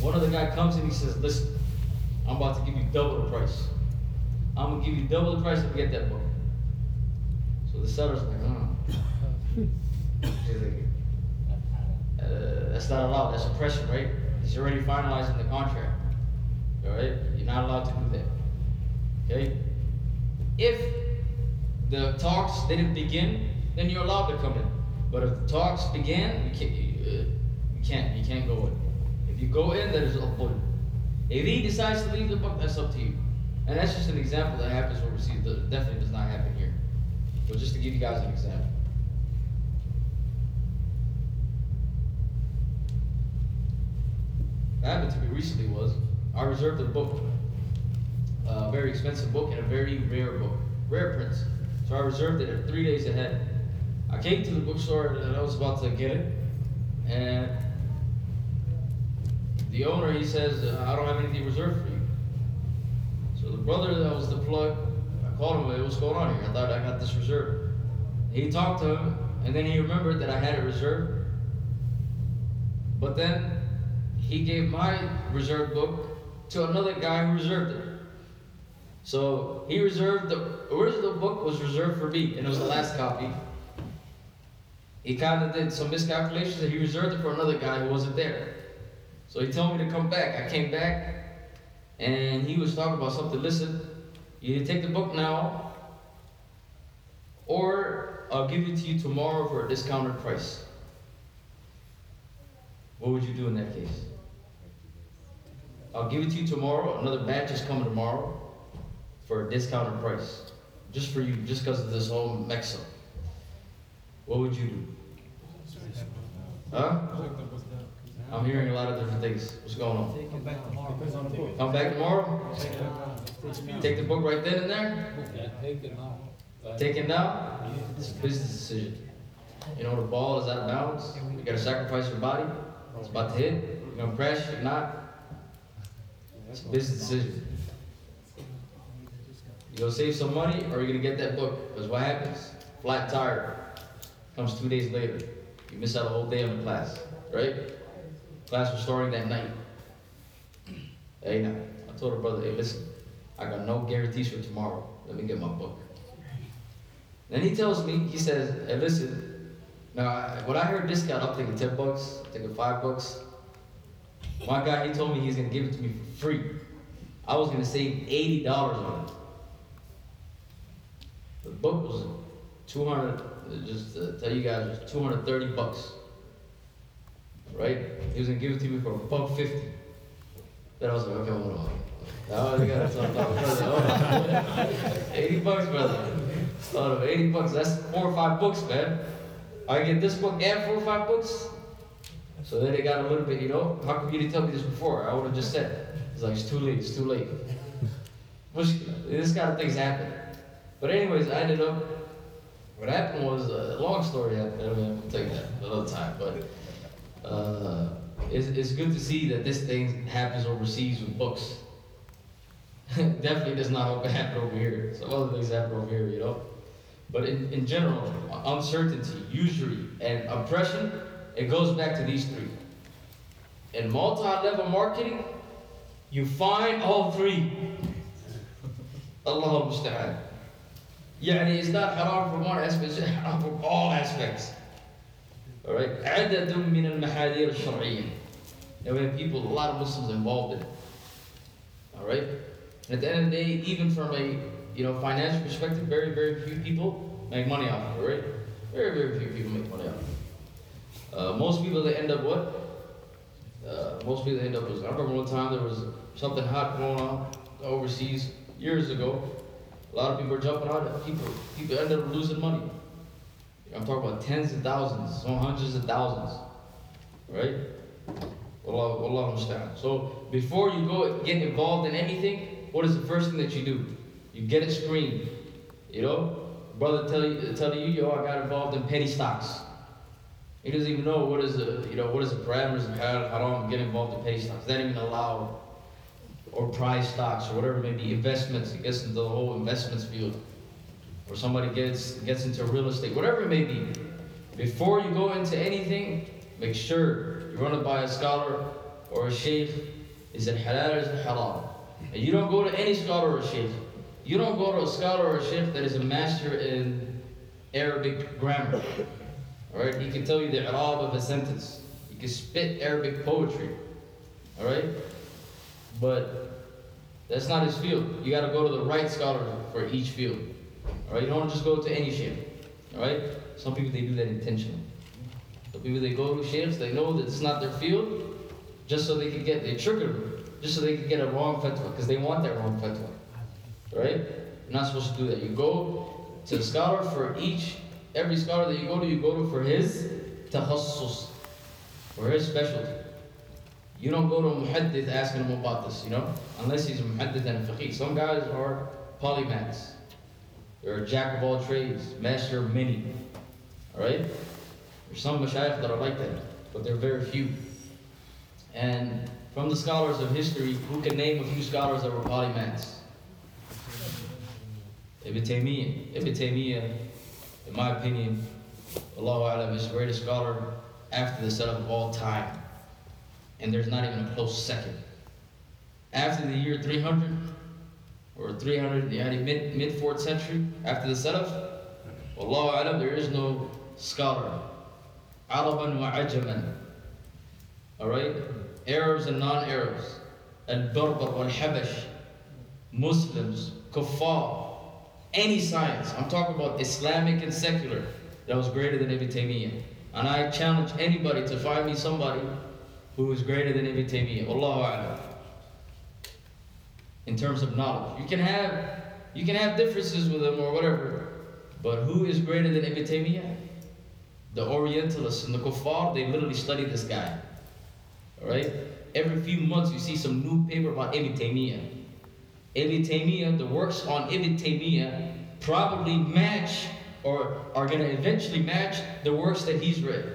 One of the guy comes and he says, listen, I'm about to give you double the price. I'm gonna give you double the price to get that book. So the seller's like, oh. He's like, uh, that's not allowed, that's oppression, right? He's already finalizing the contract. Alright? You're not allowed to do that. Okay? If the talks didn't begin, then you're allowed to come in. But if the talks began, you can't, uh, you can't, you can't go in. If you go in, there's a bullet. If he decides to leave the book, that's up to you. And that's just an example that happens overseas. That definitely does not happen here. But just to give you guys an example. Happened to me recently was I reserved a book, a very expensive book and a very rare book, rare prints. So I reserved it three days ahead. I came to the bookstore and I was about to get it, and the owner he says, "Uh, "I don't have anything reserved for you." So the brother that was the plug, I called him. What's going on here? I thought I got this reserved. He talked to him, and then he remembered that I had it reserved. But then he gave my reserved book to another guy who reserved it. So he reserved the original book was reserved for me, and it was the last copy. He kind of did some miscalculations, and he reserved it for another guy who wasn't there. So he told me to come back. I came back, and he was talking about something. Listen, you take the book now, or I'll give it to you tomorrow for a discounted price. What would you do in that case? I'll give it to you tomorrow. Another batch is coming tomorrow for a discounted price. Just for you, just because of this whole mix up. What would you do? Huh? I'm hearing a lot of different things. What's going on? Come back tomorrow. Come back tomorrow? Take the book right then and there? Take it now. Take it down? It's a business decision. You know, the ball is out of bounds. You gotta sacrifice your body. It's about to hit. You're gonna crash, you're not. It's a business decision. You gonna save some money or you're gonna get that book? Because what happens? flat tire. Comes two days later. You miss out a whole day of the class, right? Class was starting that night. Hey, now, I told her brother, hey, listen, I got no guarantees for tomorrow. Let me get my book. Then he tells me, he says, hey, listen, now, I- when I heard discount, I'm thinking 10 bucks, thinking 5 bucks. My guy, he told me he's gonna give it to me for free. I was gonna save $80 on it. The book was 200, just to tell you guys, it was 230 bucks. Right? He was gonna give it to me for a buck 50. Then I was like, okay, hold on. Oh, now I gotta talk about. 80 bucks, brother. Hold on, 80 bucks, that's four or five books, man. I get this book and four or five books. So then they got a little bit, you know, how come you didn't tell me this before? I would have just said. It's like, it's too late, it's too late. Which, this kind of things happen. But anyways, I ended up, what happened was, uh, a long story, I, I mean, tell you that another time, but, uh, it's, it's good to see that this thing happens overseas with books. Definitely does not happen over here. Some other things happen over here, you know? But in, in general, uncertainty, usury, and oppression, it goes back to these three. In multi-level marketing, you find all three. Allah musta'an. يعني it's not haram from one aspect, it's haram from all aspects. Alright? عدد من المحاذير الشرعية. And we have people, a lot of Muslims involved in it. Alright? At the end of the day, even from a you know financial perspective, very, very few people make money off of it, right? Very, very few people make money off of it. Uh, most people they end up what? Uh, most people they end up was I remember one time there was something hot going on overseas years ago. A lot of people were jumping on it. People people ended up losing money. I'm talking about tens of thousands, some hundreds of thousands. Right? Wallah understand. So before you go get involved in anything, what is the first thing that you do? You get it screened. You know? Brother tell you tell you, yo, I got involved in penny stocks. He doesn't even know what is the you know what is the parameters of how how long get involved in penny stocks. They don't even allow or prize stocks or whatever it may be, investments, it gets into the whole investments field. Or somebody gets gets into real estate, whatever it may be. Before you go into anything, make sure you run it by a scholar or a sheikh. Is it halal or is it haram? And you don't go to any scholar or sheikh. You don't go to a scholar or a sheikh that is a master in Arabic grammar. Alright? He can tell you the i'rab of a sentence. He can spit Arabic poetry. Alright? But that's not his field. You gotta go to the right scholar for each field. Alright? You don't just go to any sheikh. Alright? Some people they do that intentionally. The people they go to sheikhs, they know that it's not their field, just so they can get they trigger them, just so they can get a wrong fatwa, because they want that wrong fatwa. Right? You're not supposed to do that. You go to the scholar for each every scholar that you go to, you go to for his takhassus, for his specialty. You don't go to a muhaddith asking him about this, you know, unless he's a muhaddith and a faqih. Some guys are polymaths. They're a jack of all trades, master of many. Alright? There's some mashayikh that are like that, but they're very few. And from the scholars of history, who can name a few scholars that were polymaths? Ibn Taymiyyah. Ibn Taymiyyah, in my opinion, Allahu Alam, is the greatest scholar after the setup of all time. And there's not even a close second. After the year 300, or 300, yani mid, mid 4th century, after the setup, Allahu Alam, there is no scholar. Araban wa ajaman. Alright? Arabs and non-Arabs. Al-Barbar wal-Habash. Muslims, kuffar, any science, I'm talking about Islamic and secular, that was greater than Ibn Taymiyyah. And I challenge anybody to find me somebody who is greater than Ibn Taymiyyah. Allahu A'lam. In terms of knowledge. You can have you can have differences with them or whatever, but who is greater than Ibn Taymiyyah? The Orientalists and the Kuffar, they literally study this guy. Alright? Every few months you see some new paper about Ibn Taymiyyah. Ibn Taymiyyah, the works on Ibn Taymiyyah probably match or are going to eventually match the works that he's written.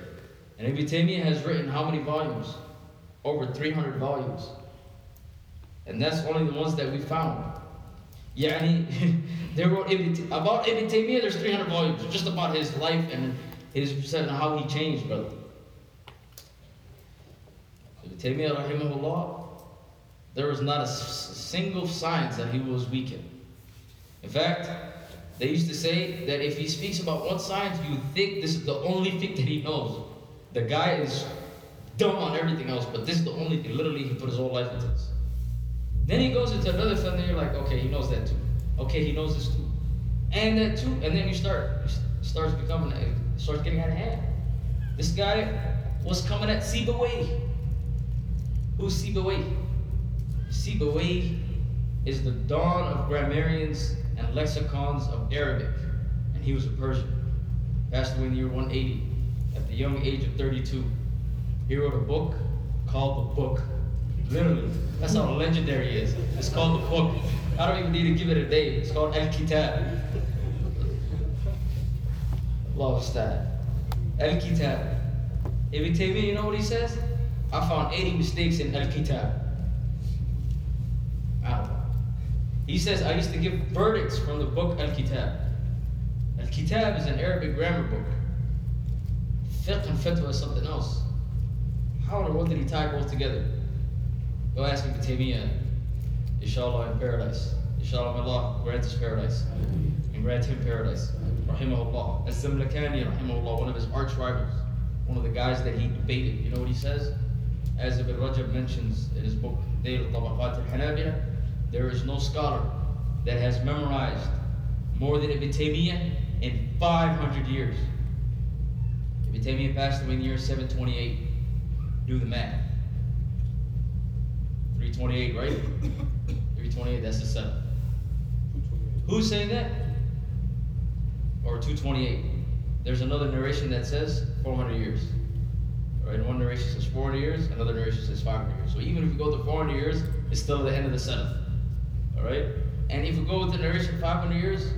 And Ibn Taymiyyah has written how many volumes? Over 300 volumes. And that's only the ones that we found. Yani, they wrote Ibn, about Ibn Taymiyyah, there's 300 volumes just about his life and his and how he changed, brother. Ibn Taymiyyah, rahimahullah, there was not a single science that he was weak in. Fact, they used to say that if he speaks about one science, you think this is the only thing that he knows. The guy is dumb on everything else, but this is the only thing. Literally, he put his whole life into this. Then he goes into another field, and you're like, okay, he knows that too. Okay, he knows this too, and that too. And then you start starts becoming starts getting out of hand. This guy was coming at Sibawayh. Who's Sibawayh? Is the dawn of grammarians and lexicons of Arabic, and he was a Persian. Passed away in the year 180 at the young age of 32. He wrote a book called the Book. Literally, that's how legendary he is. It's called the Book. I don't even need to give it a name. It's called Al Kitab. Allah that. Al Kitab. Ibn Taymiyyah, you know what he says? I found 80 mistakes in Al Kitab. He says, I used to give verdicts from the book Al Kitab. Al Kitab is an Arabic grammar book. Fiqh and fatwa is something else. How in the world did he tie both together? Go ask Ibn Taymiyyah. Inshallah in paradise. Inshallah Allah grant us paradise. And grant him paradise. Rahimahullah. Az-Zamlakani, rahimahullah, one of his arch rivals. One of the guys that he debated. You know what he says? As Ibn Rajab mentions in his book, Dhayl Tabaqat al-Hanabila, there is no scholar that has memorized more than Ibn Taymiyyah in 500 years. Ibn Taymiyyah passed away in the year 728. Do the math. 328, right? 328, that's the seven. Who's saying that? Or 228. There's another narration that says 400 years. Right? One narration says 400 years, another narration says 500 years. So even if you go to 400 years, it's still the end of the seventh. Alright? And if we go with the narration 500 years,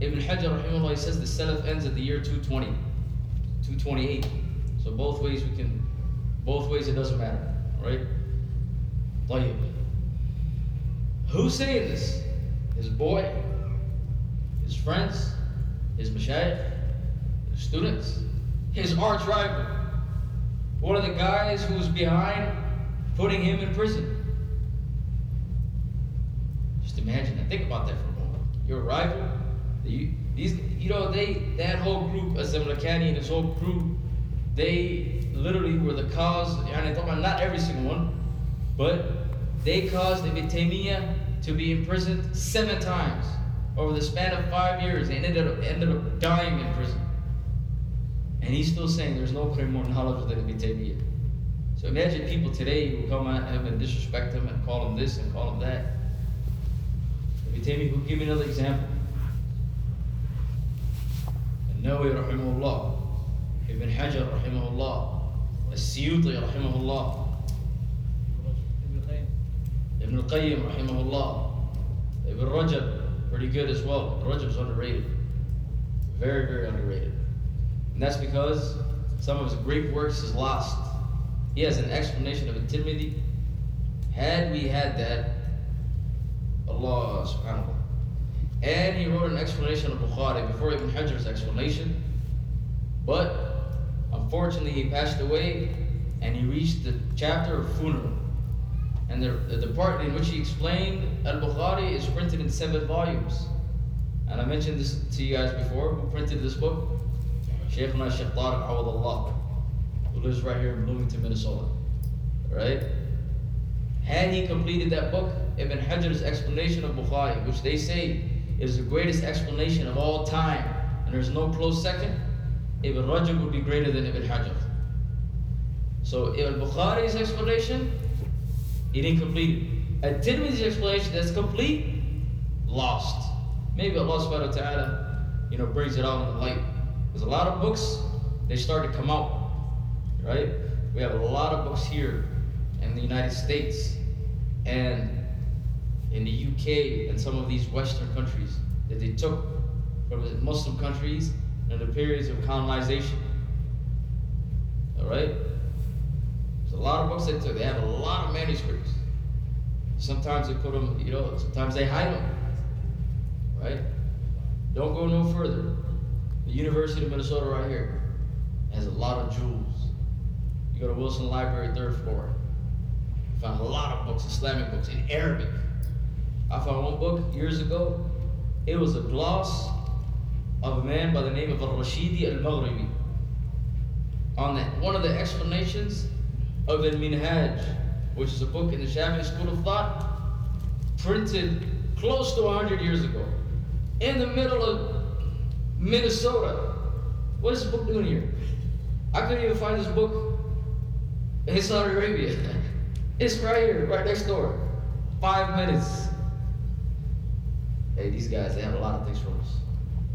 Ibn Hajar rahimahullah he says the Salaf ends at the year 220, 228. So both ways we can, both ways it doesn't matter. Alright? طيب. Who's saying this? His boy? His friends? His mashayikh? His students? His arch rival? One of the guys who was behind putting him in prison? Imagine that. Think about that for a moment. Your rival, you, these, you know, they, that whole group, Az-Zamlakani and his whole crew, they literally were the cause, and talking about not every single one, but they caused Ibn Taymiyyah to be imprisoned seven times over the span of five years and ended up, ended up dying in prison. And he's still saying there's no claim more knowledge than Ibn Taymiyyah. So imagine people today who come at him and disrespect him and call him this and call him that. Ibn Taymiyyah, give me another example. النووي رحمه الله ابن حجر رحمه الله السيوطي رحمه الله Ibn Qayyim. Ibn al-Qayyim rahimahullah. Ibn Rajab, pretty good as well. Ibn Rajab's underrated. Very, very underrated. And that's because some of his great works is lost. He has an explanation of At-Tirmidhi. Had we had that, Allah subhanahu wa. And he wrote an explanation of Bukhari before Ibn Hajar's explanation. But unfortunately he passed away and he reached the chapter of funeral. And the, the part in which he explained Al Bukhari is printed in seven volumes. And I mentioned this to you guys before. Who printed this book? Shaykhuna Shaykh Tariq Awadullah, who lives right here in Bloomington, Minnesota. Right? Had he completed that book, Ibn Hajar's explanation of Bukhari, which they say is the greatest explanation of all time, and there's no close second, Ibn Rajab would be greater than Ibn Hajar. So Ibn Bukhari's explanation it didn't complete it. At Tirmidhi's explanation that's complete, lost. Maybe Allah subhanahu wa ta'ala, you know, brings it out in the light. There's a lot of books, they start to come out. Right? We have a lot of books here in the United States and in the UK and some of these Western countries that they took from the Muslim countries in the periods of colonization. Alright? There's a lot of books they took. They have a lot of manuscripts. Sometimes they put them, you know, sometimes they hide them. right? Don't go no further. The University of Minnesota right here has a lot of jewels. You go to Wilson Library, third floor. You find a lot of books, Islamic books in Arabic. I found one book years ago. It was a gloss of a man by the name of Al-Rashidi Al-Maghribi. On one of the explanations of Al-Minhaj, which is a book in the Shafi'i school of thought, printed close to 100 years ago, in the middle of Minnesota. What is this book doing here? I couldn't even find this book in Saudi Arabia. It's right here, right next door. Five minutes. Hey, these guys, they have a lot of things from us.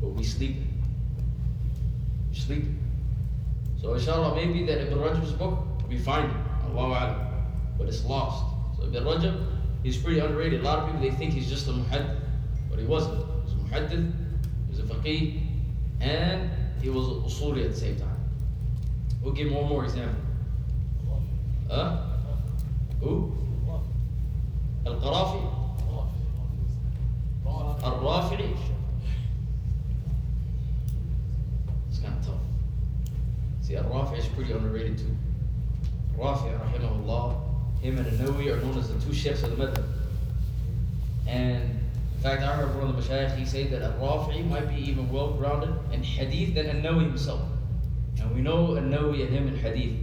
But we sleeping. We sleeping. So inshallah, maybe that Ibn Rajab's book, we find it. Allahu. But it's lost. So Ibn Rajab, he's pretty underrated. A lot of people, they think he's just a muhaddith. But he wasn't. He was a muhaddith, he was a faqih, and he was a usuli at the same time. We'll give one more example. Huh? Who? Al-Qarafi? Al-Rafi'i? It's kind of tough. See, Al-Rafi is pretty underrated too. Rafi, rahimahullah, him and An-Nawawi are known as the two sheikhs of the madhab. And in fact, I heard one of the mashayikh, he said that Al-Rafi might be even well-grounded in hadith than An-Nawawi himself. And we know An-Nawawi and him in hadith.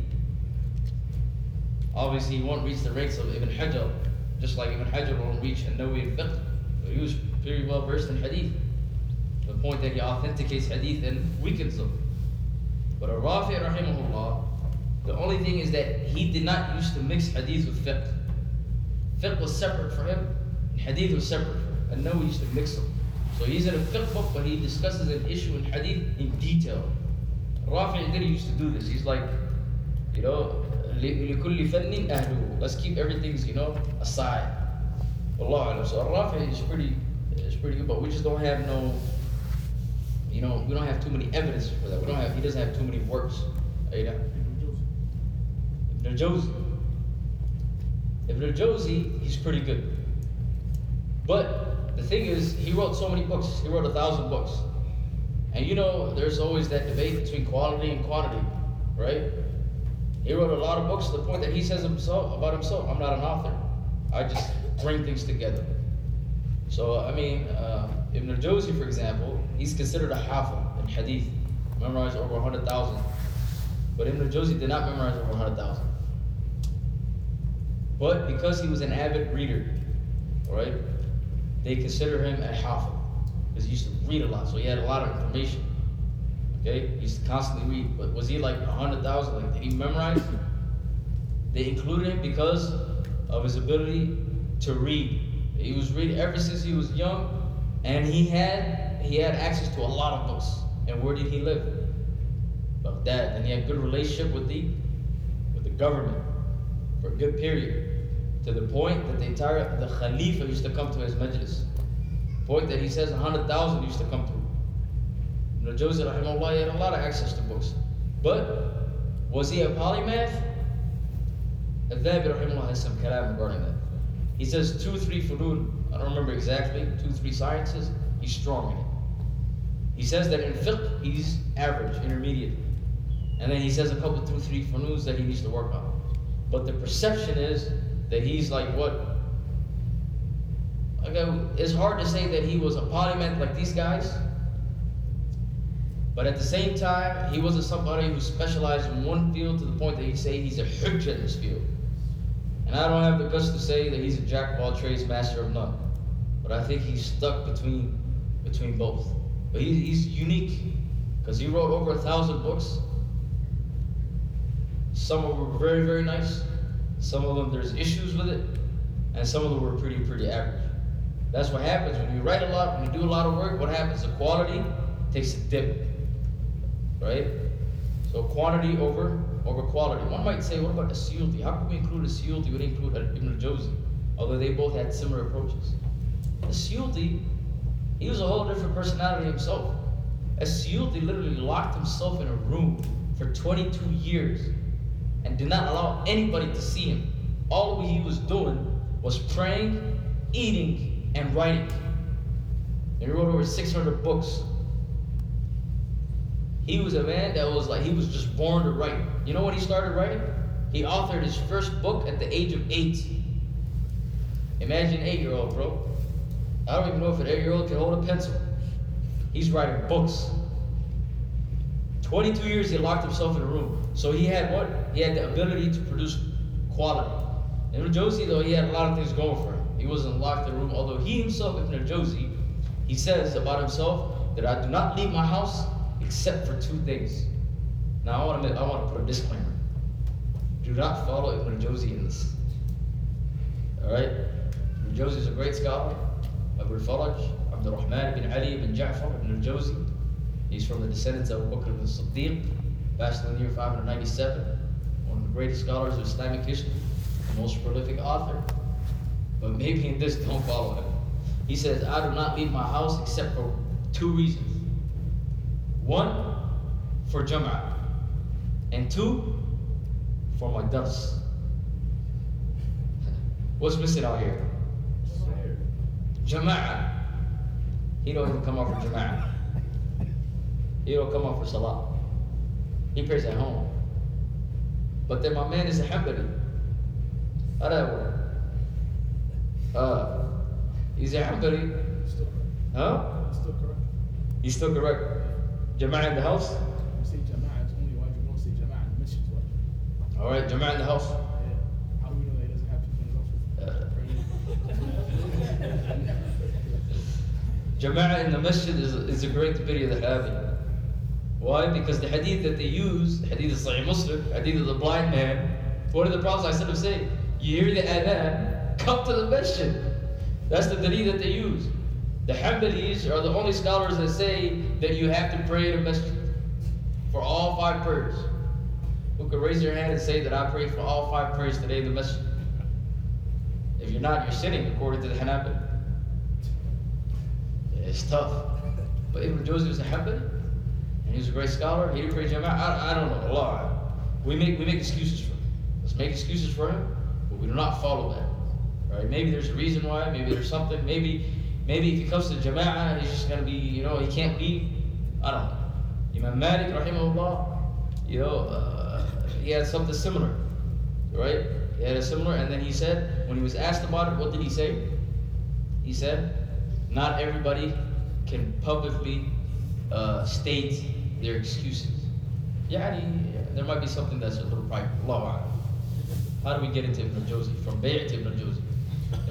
Obviously, he won't reach the ranks of Ibn Hajar, just like Ibn Hajar won't reach An-Nawawi in fiqh. But he was pretty well versed in hadith. To the point that he authenticates hadith and weakens them. But Ar-Rafi rahimahullah, the only thing is that he did not used to mix hadith with fiqh. Fiqh was separate for him, and hadith was separate for him. And now he used to mix them. So he's in a fiqh book, but he discusses an issue in hadith in detail. Rafi didn't used to do this. He's like, you know, لكل فن أهله. Let's keep everything's, you know, aside. Allah alam. So Rafi is pretty, is pretty good, but we just don't have no, you know, we don't have too many evidence for that. We don't have, he doesn't have too many works. You know? Ibn al-Jawzi. Ibn al-Jawzi, he's pretty good. But the thing is, he wrote so many books. He wrote a thousand books. And you know, there's always that debate between quality and quantity, right? He wrote a lot of books to the point that he says himself about himself, I'm not an author. I just bring things together. So, I mean, uh, Ibn al-Jawzi, for example, he's considered a hafiz in hadith, memorized over 100,000. But Ibn al-Jawzi did not memorize over 100,000. But because he was an avid reader, right, they consider him a hafiz because he used to read a lot, so he had a lot of information. Okay, he used to constantly read. But was he like hundred thousand? Like did he memorize? They included him because of his ability to read. He was reading ever since he was young, and he had he had access to a lot of books. And where did he live? Baghdad. And he had good relationship with the with the government for a good period, to the point that the entire the Khalifa used to come to his majlis. Point that he says hundred thousand used to come through. Ibn Jawzi rahimahullah, he had a lot of access to books. But was he a polymath? Al-Dhahabi rahimahullah has some kalam regarding that. He says two, three funun, I don't remember exactly, two, three sciences, he's strong in it. He says that in fiqh, he's average, intermediate. And then he says a couple, two, three fununs that he needs to work on. But the perception is that he's like what? Like a, it's hard to say that he was a polymath like these guys, but at the same time, he wasn't somebody who specialized in one field to the point that you say he's a hujjah in this field. And I don't have the guts to say that he's a jack of all trades, master of none. But I think he's stuck between between both. But he, he's unique because he wrote over a thousand books. Some of them were very, very nice. Some of them there's issues with it, and some of them were pretty, pretty average. That's what happens when you write a lot, when you do a lot of work. What happens? The quality takes a dip right? So quantity over over quality. One might say, what about the How can we include As-Suyuti? We didn't include Ibn al-Jawzi, although they both had similar approaches. The he was a whole different personality himself. A literally locked himself in a room for 22 years and did not allow anybody to see him. All he was doing was praying, eating, and writing. And he wrote over 600 books. He was a man that was like, he was just born to write. You know when he started writing? He authored his first book at the age of eight. Imagine an eight year old, bro. I don't even know if an eight year old can hold a pencil. He's writing books. 22 years he locked himself in a room. So he had what? He had the ability to produce quality. Ibn Jawzi, though, he had a lot of things going for him. He wasn't locked in a room, although he himself, Ibn Jawzi, he says about himself that I do not leave my house except for two things. Now I want to I want to put a disclaimer. Do not follow Ibn Jawzi in this. Alright? Ibn Jawzi is a great scholar. Abu Faraj, Abdul Rahman ibn Ali ibn Ja'far ibn Jawzi. He's from the descendants of Abu Bakr ibn Siddiq, passed in the year 597. One of the greatest scholars of Islamic history, the most prolific author. But maybe in this, don't follow him. He says, I do not leave my house except for two reasons. One, for Jama'ah. And two, for my dust. What's missing out here? Jama'ah. He don't even come out for Jama'ah. He don't come out for Salah. He prays at home. But then my man is a Hanbali. How that work? Uh, he's a Hanbali. Huh? Still correct. He's still correct. Jama'ah in the house? You say Jama'ah, it's only wajib. You don't say Jama'ah in the masjid. All right, Jama'ah in the house. How do we know that doesn't have to clean it off? Jama'ah in the masjid is, is a great video that have Why? Because the hadith that they use, hadith of Sahih Muslim, hadith of the blind man, what did the Prophet ﷺ say? You hear the adhan, come to the masjid. That's the dalil that they use. The Hanbalis are the only scholars that say that you have to pray in a masjid for all five prayers. Who could raise their hand and say that I pray for all five prayers today in the masjid? If you're not, you're sinning according to the Hanabila. It's tough. But Ibn Jawzi was a Hanbali, and he was a great scholar. He didn't pray Jama'ah. I, I don't know. Allah. We make, we make excuses for him. Let's make excuses for him, but we do not follow that. Right? Maybe there's a reason why. Maybe there's something. Maybe, maybe if he comes to Jama'ah, he's just going to be, you know, he can't leave. I don't know. Imam Malik, rahimahullah, you know, uh, he had something similar. Right? He had a similar, and then he said, when he was asked about it, what did he say? He said, not everybody can publicly uh, state their excuses. Yeah, there might be something that's a little private. How do we get into Ibn Jawzi? From Bay' to Ibn Jawzi.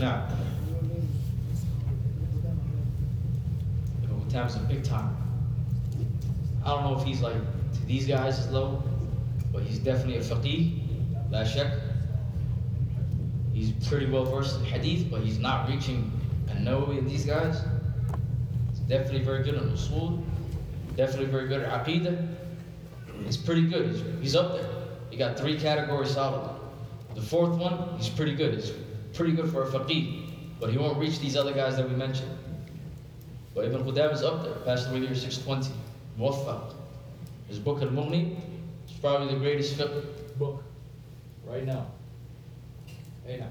Now, Qutayba's a big time. I don't know if he's like to these guys' level, but he's definitely a faqih, la shak. He's pretty well versed in hadith, but he's not reaching a Nawawi and these guys. He's definitely very good on usul, definitely very good at aqidah. He's pretty good. He's, he's up there. He got three categories solid. The fourth one, he's pretty good. He's pretty good for a faqih, but he won't reach these other guys that we mentioned. But Ibn Qudama is up there, passed away year 620. Muwaffaq. His book Al-Mughni is probably the greatest fiqh book right now. Hey now.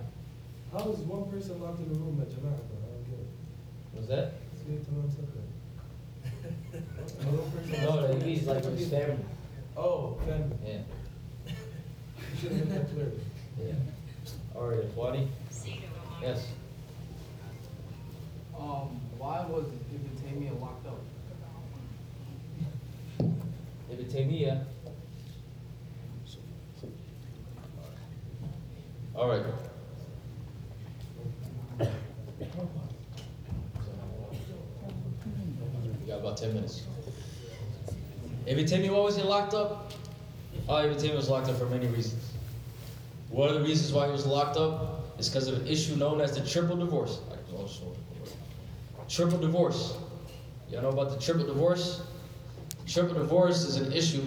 How is one person locked in a room at Jama'ah? I don't get it. What's that? It's good to know something. One person- No, that he's like his family. Oh, family. Yeah. You should have made that clear. Yeah. All right, Wadi? Yes. Um, why was Ibn Taymiyyah locked up? Ibn Taymiyyah. All right. We got about 10 minutes. Ibn Taymiyyah, why was he locked up? Oh, Ibn Taymiyyah was locked up for many reasons. One of the reasons why he was locked up is because of an issue known as the triple divorce. Triple divorce. Y'all know about the triple divorce? Triple divorce is an issue.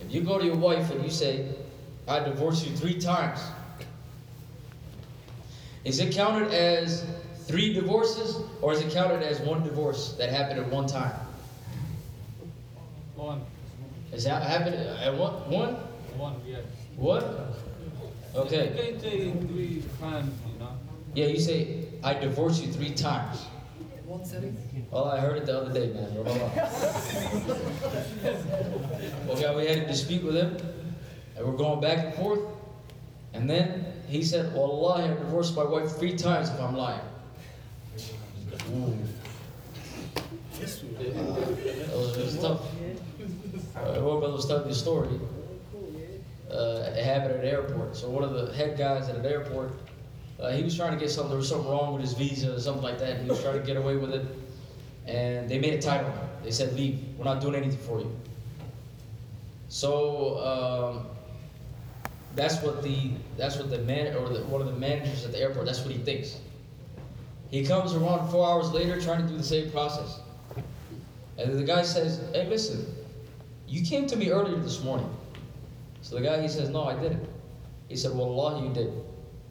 If you go to your wife and you say, I divorced you three times, is it counted as three divorces or is it counted as one divorce that happened at one time? One. Is that happened at one? One? One, yeah. What? You Okay. can't say three times, you know? Yeah, you say, I divorced you three times. One setting? Well, I heard it the other day, man. okay, we had a dispute with him, and we're going back and forth. And then he said, Wallahi, I've divorced my wife three times if I'm lying. Ooh. That was, it was tough. Uh, was telling me a story. Uh, it happened at an airport. So one of the head guys at an airport, uh, he was trying to get something. There was something wrong with his visa or something like that. He was trying to get away with it. And they made a title. They said, "Leave. We're not doing anything for you." So um, that's what the that's what the man or the, one of the managers at the airport. That's what he thinks. He comes around four hours later trying to do the same process. And the guy says, Hey, listen, you came to me earlier this morning. So the guy, he says, No, I didn't. He said, Wallahi, you did.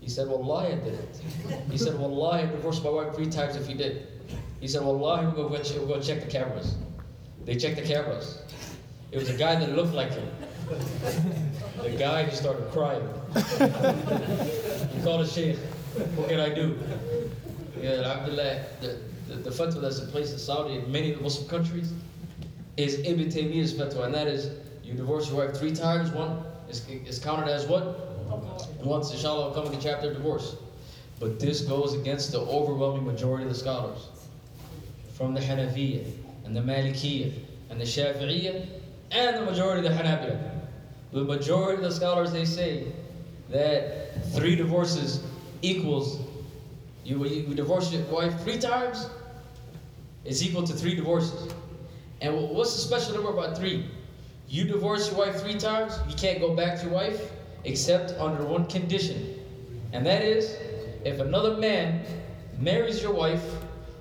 He said, Wallahi, I didn't. He said, Wallahi, I divorced my wife three times if you did. He said, Wallahi, going to check the cameras. They checked the cameras. It was a guy that looked like him. The guy just started crying. he called a sheikh. What can I do? Yeah, Alhamdulillah, the, the, the fatwa that's in place in Saudi and many of the Muslim countries is Ibn Taymiyyah's fatwa, and that is you divorce your wife three times, one is, is counted as what? Once, inshallah, will come in chapter of divorce. But this goes against the overwhelming majority of the scholars. From the Hanafiya, and the Malikiya, and the Shafi'iyya, and the majority of the Hanabila. The majority of the scholars, they say that three divorces equals you, you divorce your wife three times, it's equal to three divorces. And what's the special number about three? You divorce your wife three times, you can't go back to your wife except under one condition. And that is if another man marries your wife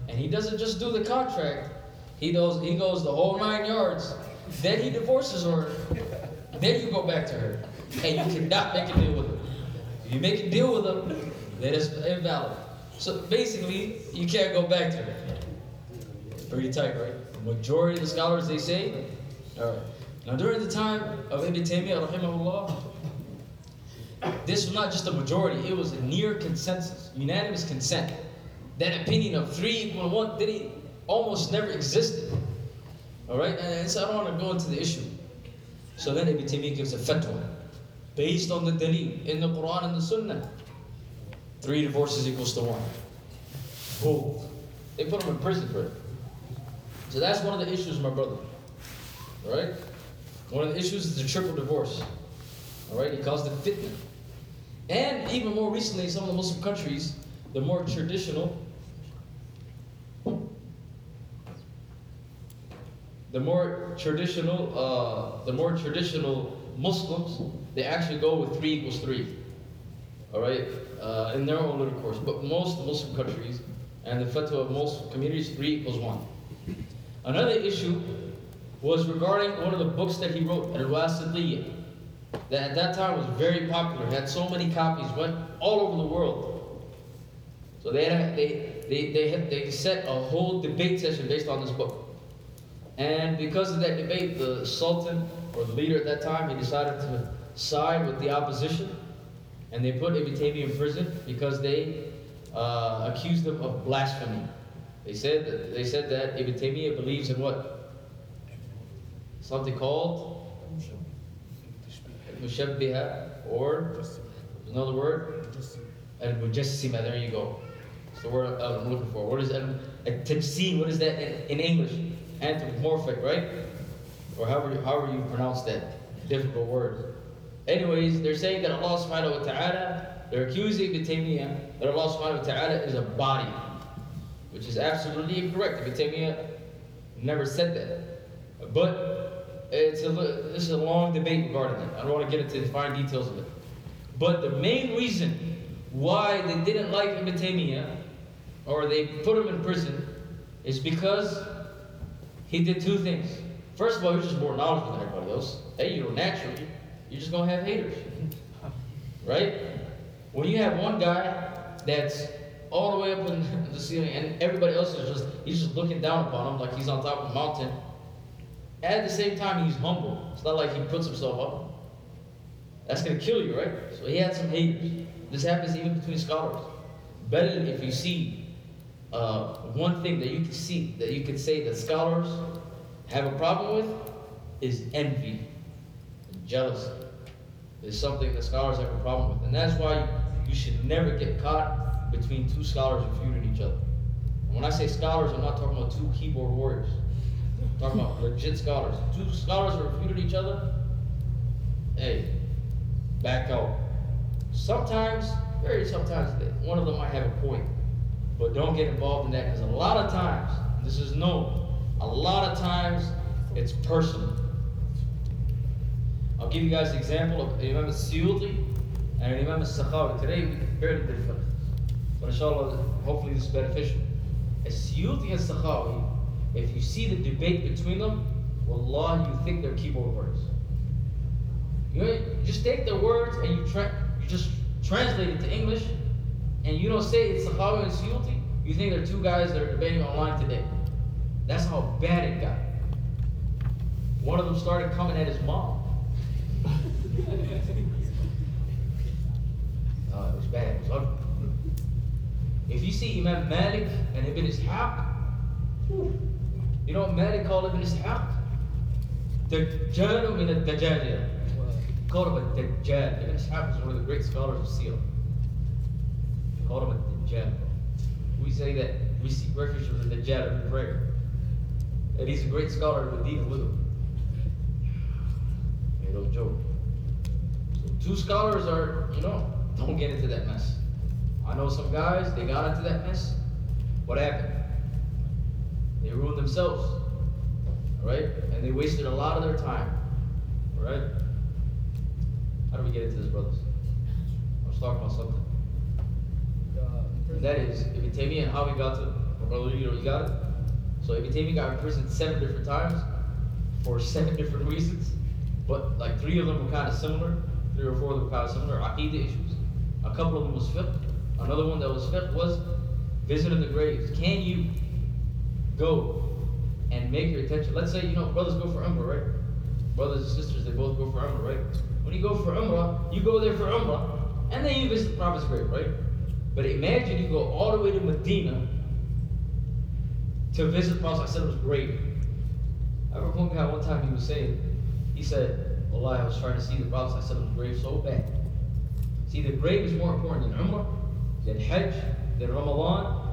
and he doesn't just do the contract, he goes, he goes the whole nine yards, then he divorces her, then you go back to her. And you cannot make a deal with her. If you make a deal with them, then it's invalid. So basically, you can't go back to her. Pretty tight, right? The majority of the scholars they say. All right. Now during the time of Ibn Taymiyyah, rahimahullah, this was not just a majority; it was a near consensus, unanimous consent. That opinion of three equal one didn't almost never existed. All right, and so I don't want to go into the issue. So then Ibn Taymiyyah gives a fatwa based on the dalil in the Quran and the Sunnah. Three divorces equals to one. Boom. They put him in prison for it. So that's one of the issues, my brother. All right? One of the issues is the triple divorce. All right? He caused it fitna. And even more recently, in some of the Muslim countries, the more traditional, the more traditional, uh, the more traditional Muslims, they actually go with three equals three. All right, uh, in their own little course. But most Muslim countries and the fatwa of most communities, three equals one. Another issue was regarding one of the books that he wrote, Al-Wasitiyya, that at that time was very popular, had so many copies, went all over the world. So they had, they they they had, they set a whole debate session based on this book. And because of that debate, the Sultan or the leader at that time, he decided to side with the opposition, and they put Ibn Taymiyyah in prison because they uh, accused him of blasphemy. They said that, they said that Ibn Taymiyyah believes in what? Something called Mushabbiha, or another word, Al Mujassima. There you go. It's the word I'm looking for. What is Al? What is that in, in English? Anthropomorphic, right? Or however, however you pronounce that difficult word. Anyways, they're saying that Allah subhanahu wa ta'ala, they're accusing Ibn Taymiyyah that Allah subhanahu wa ta'ala is a body, which is absolutely incorrect. Ibn Taymiyyah never said that. But it's a, this is a long debate regarding it. I don't want to get into the fine details of it. But the main reason why they didn't like Ibn Taymiyyah, or they put him in prison, is because he did two things. First of all, he was just more knowledgeable than everybody else. Hey, you know, naturally, you're just gonna have haters, right? When you have one guy that's all the way up in the ceiling, and everybody else is just he's just looking down upon him like he's on top of a mountain. At the same time, he's humble. It's not like he puts himself up. That's gonna kill you, right? So he had some haters. This happens even between scholars. Better if you see uh, one thing that you can see, that you can say that scholars have a problem with is envy, and jealousy. Is something that scholars have a problem with. And that's why you should never get caught between two scholars refuting each other. And when I say scholars, I'm not talking about two keyboard warriors. Talking about legit scholars. Two scholars are refuting each other. Hey, back out. Sometimes, very sometimes, one of them might have a point. But don't get involved in that because a lot of times, this is known, a lot of times it's personal. I'll give you guys an example of Imam Suyuti and Imam Sakhawi. Today we barely did fiqh. But inshallah, hopefully this is beneficial. As Suyuti and Sakhawi, if you see the debate between them, wallah, you think they're keyboard words. You, know, you just take their words and you, tra- you just translate it to English, and you don't say it's Sakhawi and Suyuti, you think they're two guys that are debating online today. That's how bad it got. One of them started coming at his mom. Uh, it was bad. It was ugly. If you see Imam Malik and Ibn Ishaq, whew, you know what Malik called Ibn Ishaq? Dajjal min al-Dajjal. He called him a Dajjal. Ibn Ishaq is one of the great scholars of. He called him a Dajjal. We say that we seek refuge from the Dajjal in prayer. And he's a great scholar of Medina with him. Ain't no joke. So two scholars are, you know, don't get into that mess. I know some guys, they got into that mess. What happened? They ruined themselves. Alright? And they wasted a lot of their time. Alright? How do we get into this, brothers? I was talking about something. And that is, Ibn Taymiyyah and how we got to, brother, you know, you got it? So Ibn Taymiyyah got imprisoned seven different times for seven different reasons. But like three of them were kind of similar. Three or four of them were kind of similar. Aqidah issues. A couple of them was fiqh. Another one that was fiqh was visiting the graves. Can you go and make your intention? Let's say, you know, brothers go for Umrah, right? Brothers and sisters, they both go for Umrah, right? When you go for Umrah, you go there for Umrah, and then you visit the Prophet's grave, right? But imagine you go all the way to Medina to visit the Prophet's grave. I remember one guy one time he was saying, he said, Allah, I was trying to see the Prophet's grave so bad. See, the grave is more important than Umrah, than Hajj, than Ramadan.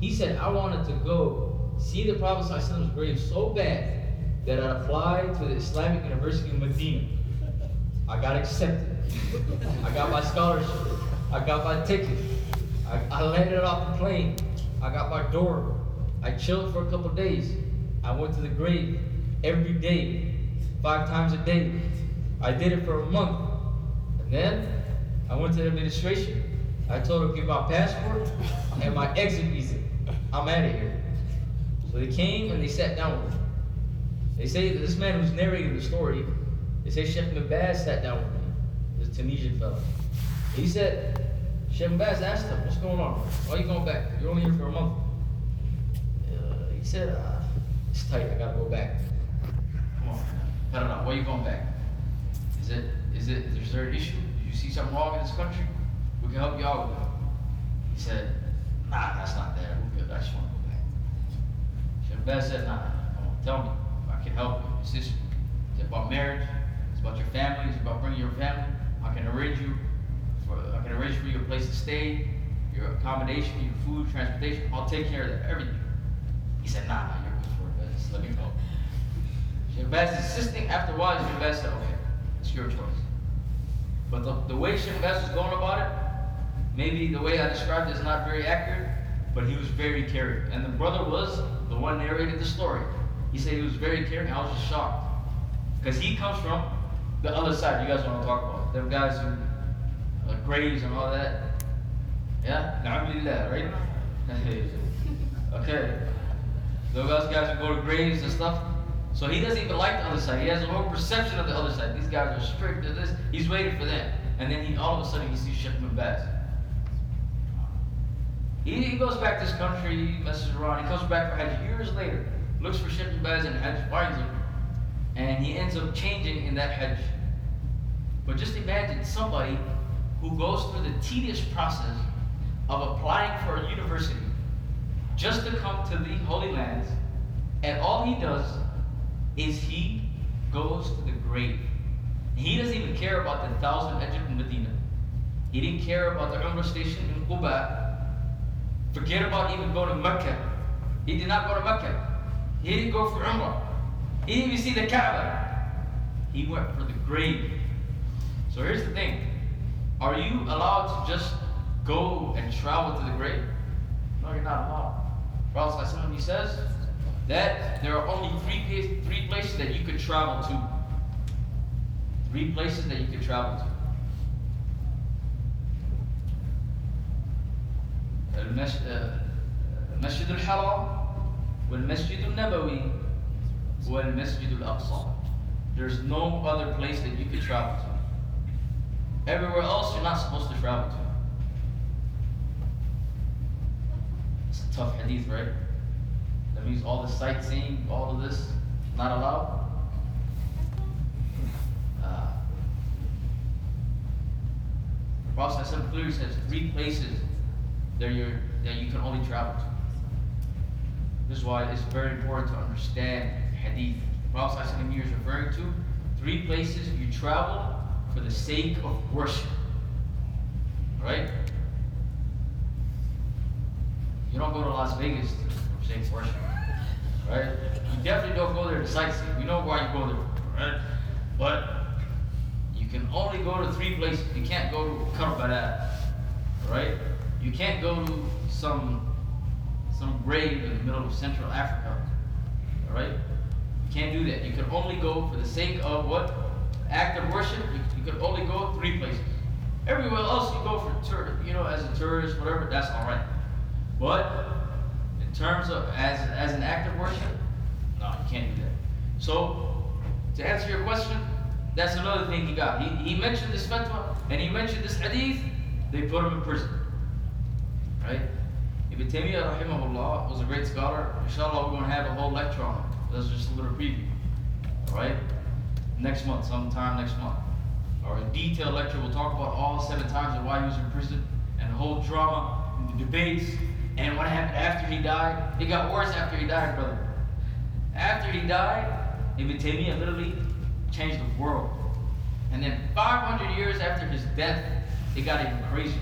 He said, I wanted to go see the Prophet's grave so bad that I applied to the Islamic University of Medina. I got accepted. I got my scholarship. I got my ticket. I, I landed off the plane. I got my dorm. I chilled for a couple days. I went to the grave every day, five times a day. I did it for a month. And then I went to the administration. I told them, give my passport and my exit visa. I'm out of here. So they came and they sat down with me. They say that this man who's narrating the story, they say Sheikh Ibn Baz sat down with me, this Tunisian fellow. He said, Sheikh Ibn Baz asked him, what's going on? Why are you going back? You're only here for a month. Uh, he said, uh, it's tight, I gotta go back. Come on, cut it out. Why are you going back? Is it, is it, is there an issue? Did you see something wrong in this country? We can help you out with it. He said, nah, that's not there. We're good. I just back. Said, nah, tell me. I can help you. Is this, is it about marriage? It's about your family? It's about bringing your family? I can arrange you for, I can arrange for you a place to stay, your accommodation, your food, transportation. I'll take care of that, everything. He said, nah, nah, you're good for it. Just let me go. Abbas insisting, after a while, Abbas said, okay, it's your choice. But the, the way Abbas was going about it, maybe the way I described it is not very accurate, but he was very caring. And the brother was one narrated the story. He said he was very caring. I was just shocked. Because he comes from the other side. You guys want to talk about them guys who uh, graves and all that. Yeah? Alhamdulillah, right? okay. Those guys who go to graves and stuff. So he doesn't even like the other side. He has a whole perception of the other side. These guys are strict to this. He's waiting for them. And then he all of a sudden he sees Sheikh Ibn Baz. He, he goes back to his country, messes around, he comes back for Hajj years later, looks for Sheikh Ibn Baz and Hajj finds him, and he ends up changing in that Hajj. But just imagine somebody who goes through the tedious process of applying for a university, just to come to the Holy Lands, and all he does is he goes to the grave. He doesn't even care about the thousand Egypt in Medina. He didn't care about the Umrah station in Quba. Forget about even going to Mecca. He did not go to Mecca. He didn't go for Umrah. He didn't even see the Kaaba. He went for the grave. So here's the thing. Are you allowed to just go and travel to the grave? No, you're not allowed. Prophet he says that there are only three, three places that you could travel to. Three places that you could travel to. المسجد الحرام والمسجد النبوي والمسجد الأقصى. There's no other place that you could travel to. Everywhere else you're not supposed to travel to. It's a tough hadith, right? That means all the sightseeing, all of this, not allowed. Uh, the Prophet ﷺ clearly says three places that, you're, that you can only travel to. This is why it's very important to understand hadith. The Prophet here is referring to three places you travel for the sake of worship. Right? You don't go to Las Vegas for sake of worship. Right? You definitely don't go there to sightsee. We know why you go there, right? But you can only go to three places. You can't go to Karbala, right? You can't go to some some grave in the middle of Central Africa, all right? You can't do that. You can only go for the sake of what? Act of worship. You, you can only go three places. Everywhere else you go for tour, you know, as a tourist, whatever. That's all right. But in terms of as as an act of worship, no, you can't do that. So to answer your question, that's another thing he got. He, he mentioned this fatwa and he mentioned this hadith. They put him in prison. Right? Ibn Taymiyyah rahimahullah was a great scholar. Inshallah, we're going to have a whole lecture on him. That's just a little preview. Alright? Next month, sometime next month. Or a detailed lecture, we'll talk about all seven times and why he was in prison and the whole drama and the debates and what happened after he died. It got worse after he died, brother. After he died, Ibn Taymiyyah literally changed the world. And then 500 years after his death, it got even crazier.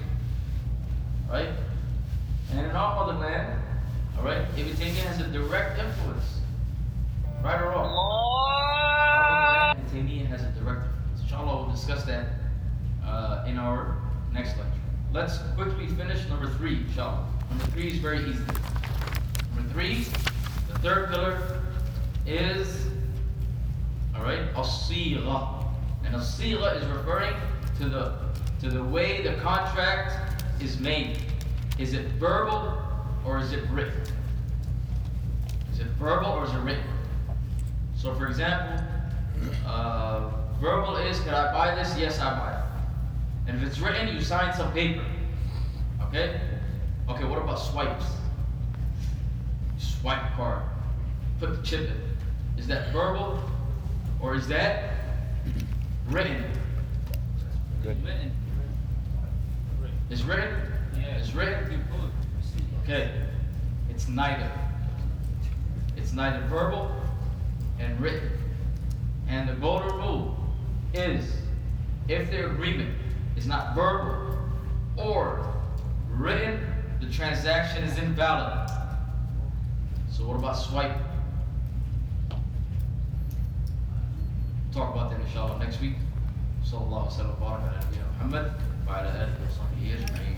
Right? And in our motherland, all right, Taymiyyah has a direct influence. Right or wrong? Ibn has a direct influence. Inshallah, we'll discuss that uh, in our next lecture. Let's quickly finish number three, inshallah. Number three is very easy. Number three, the third pillar is, all right, as-sigha. And as-sigha is referring to the to the way the contract is made. Is it verbal or is it written? Is it verbal or is it written? So, for example, uh, verbal is, can I buy this? Yes, I buy it. And if it's written, you sign some paper. Okay? Okay, what about swipes? You swipe a card, put the chip in. Is that verbal or is that written? Good. Written. It's written? It's written? Okay. It's neither. It's neither verbal and written. And the golden rule is if the agreement is not verbal or written, the transaction is invalid. So what about swipe? Talk about that inshallah next week. صلى الله وسلم وبارك على نبينا محمد وعلى اله وصحبه اجمعين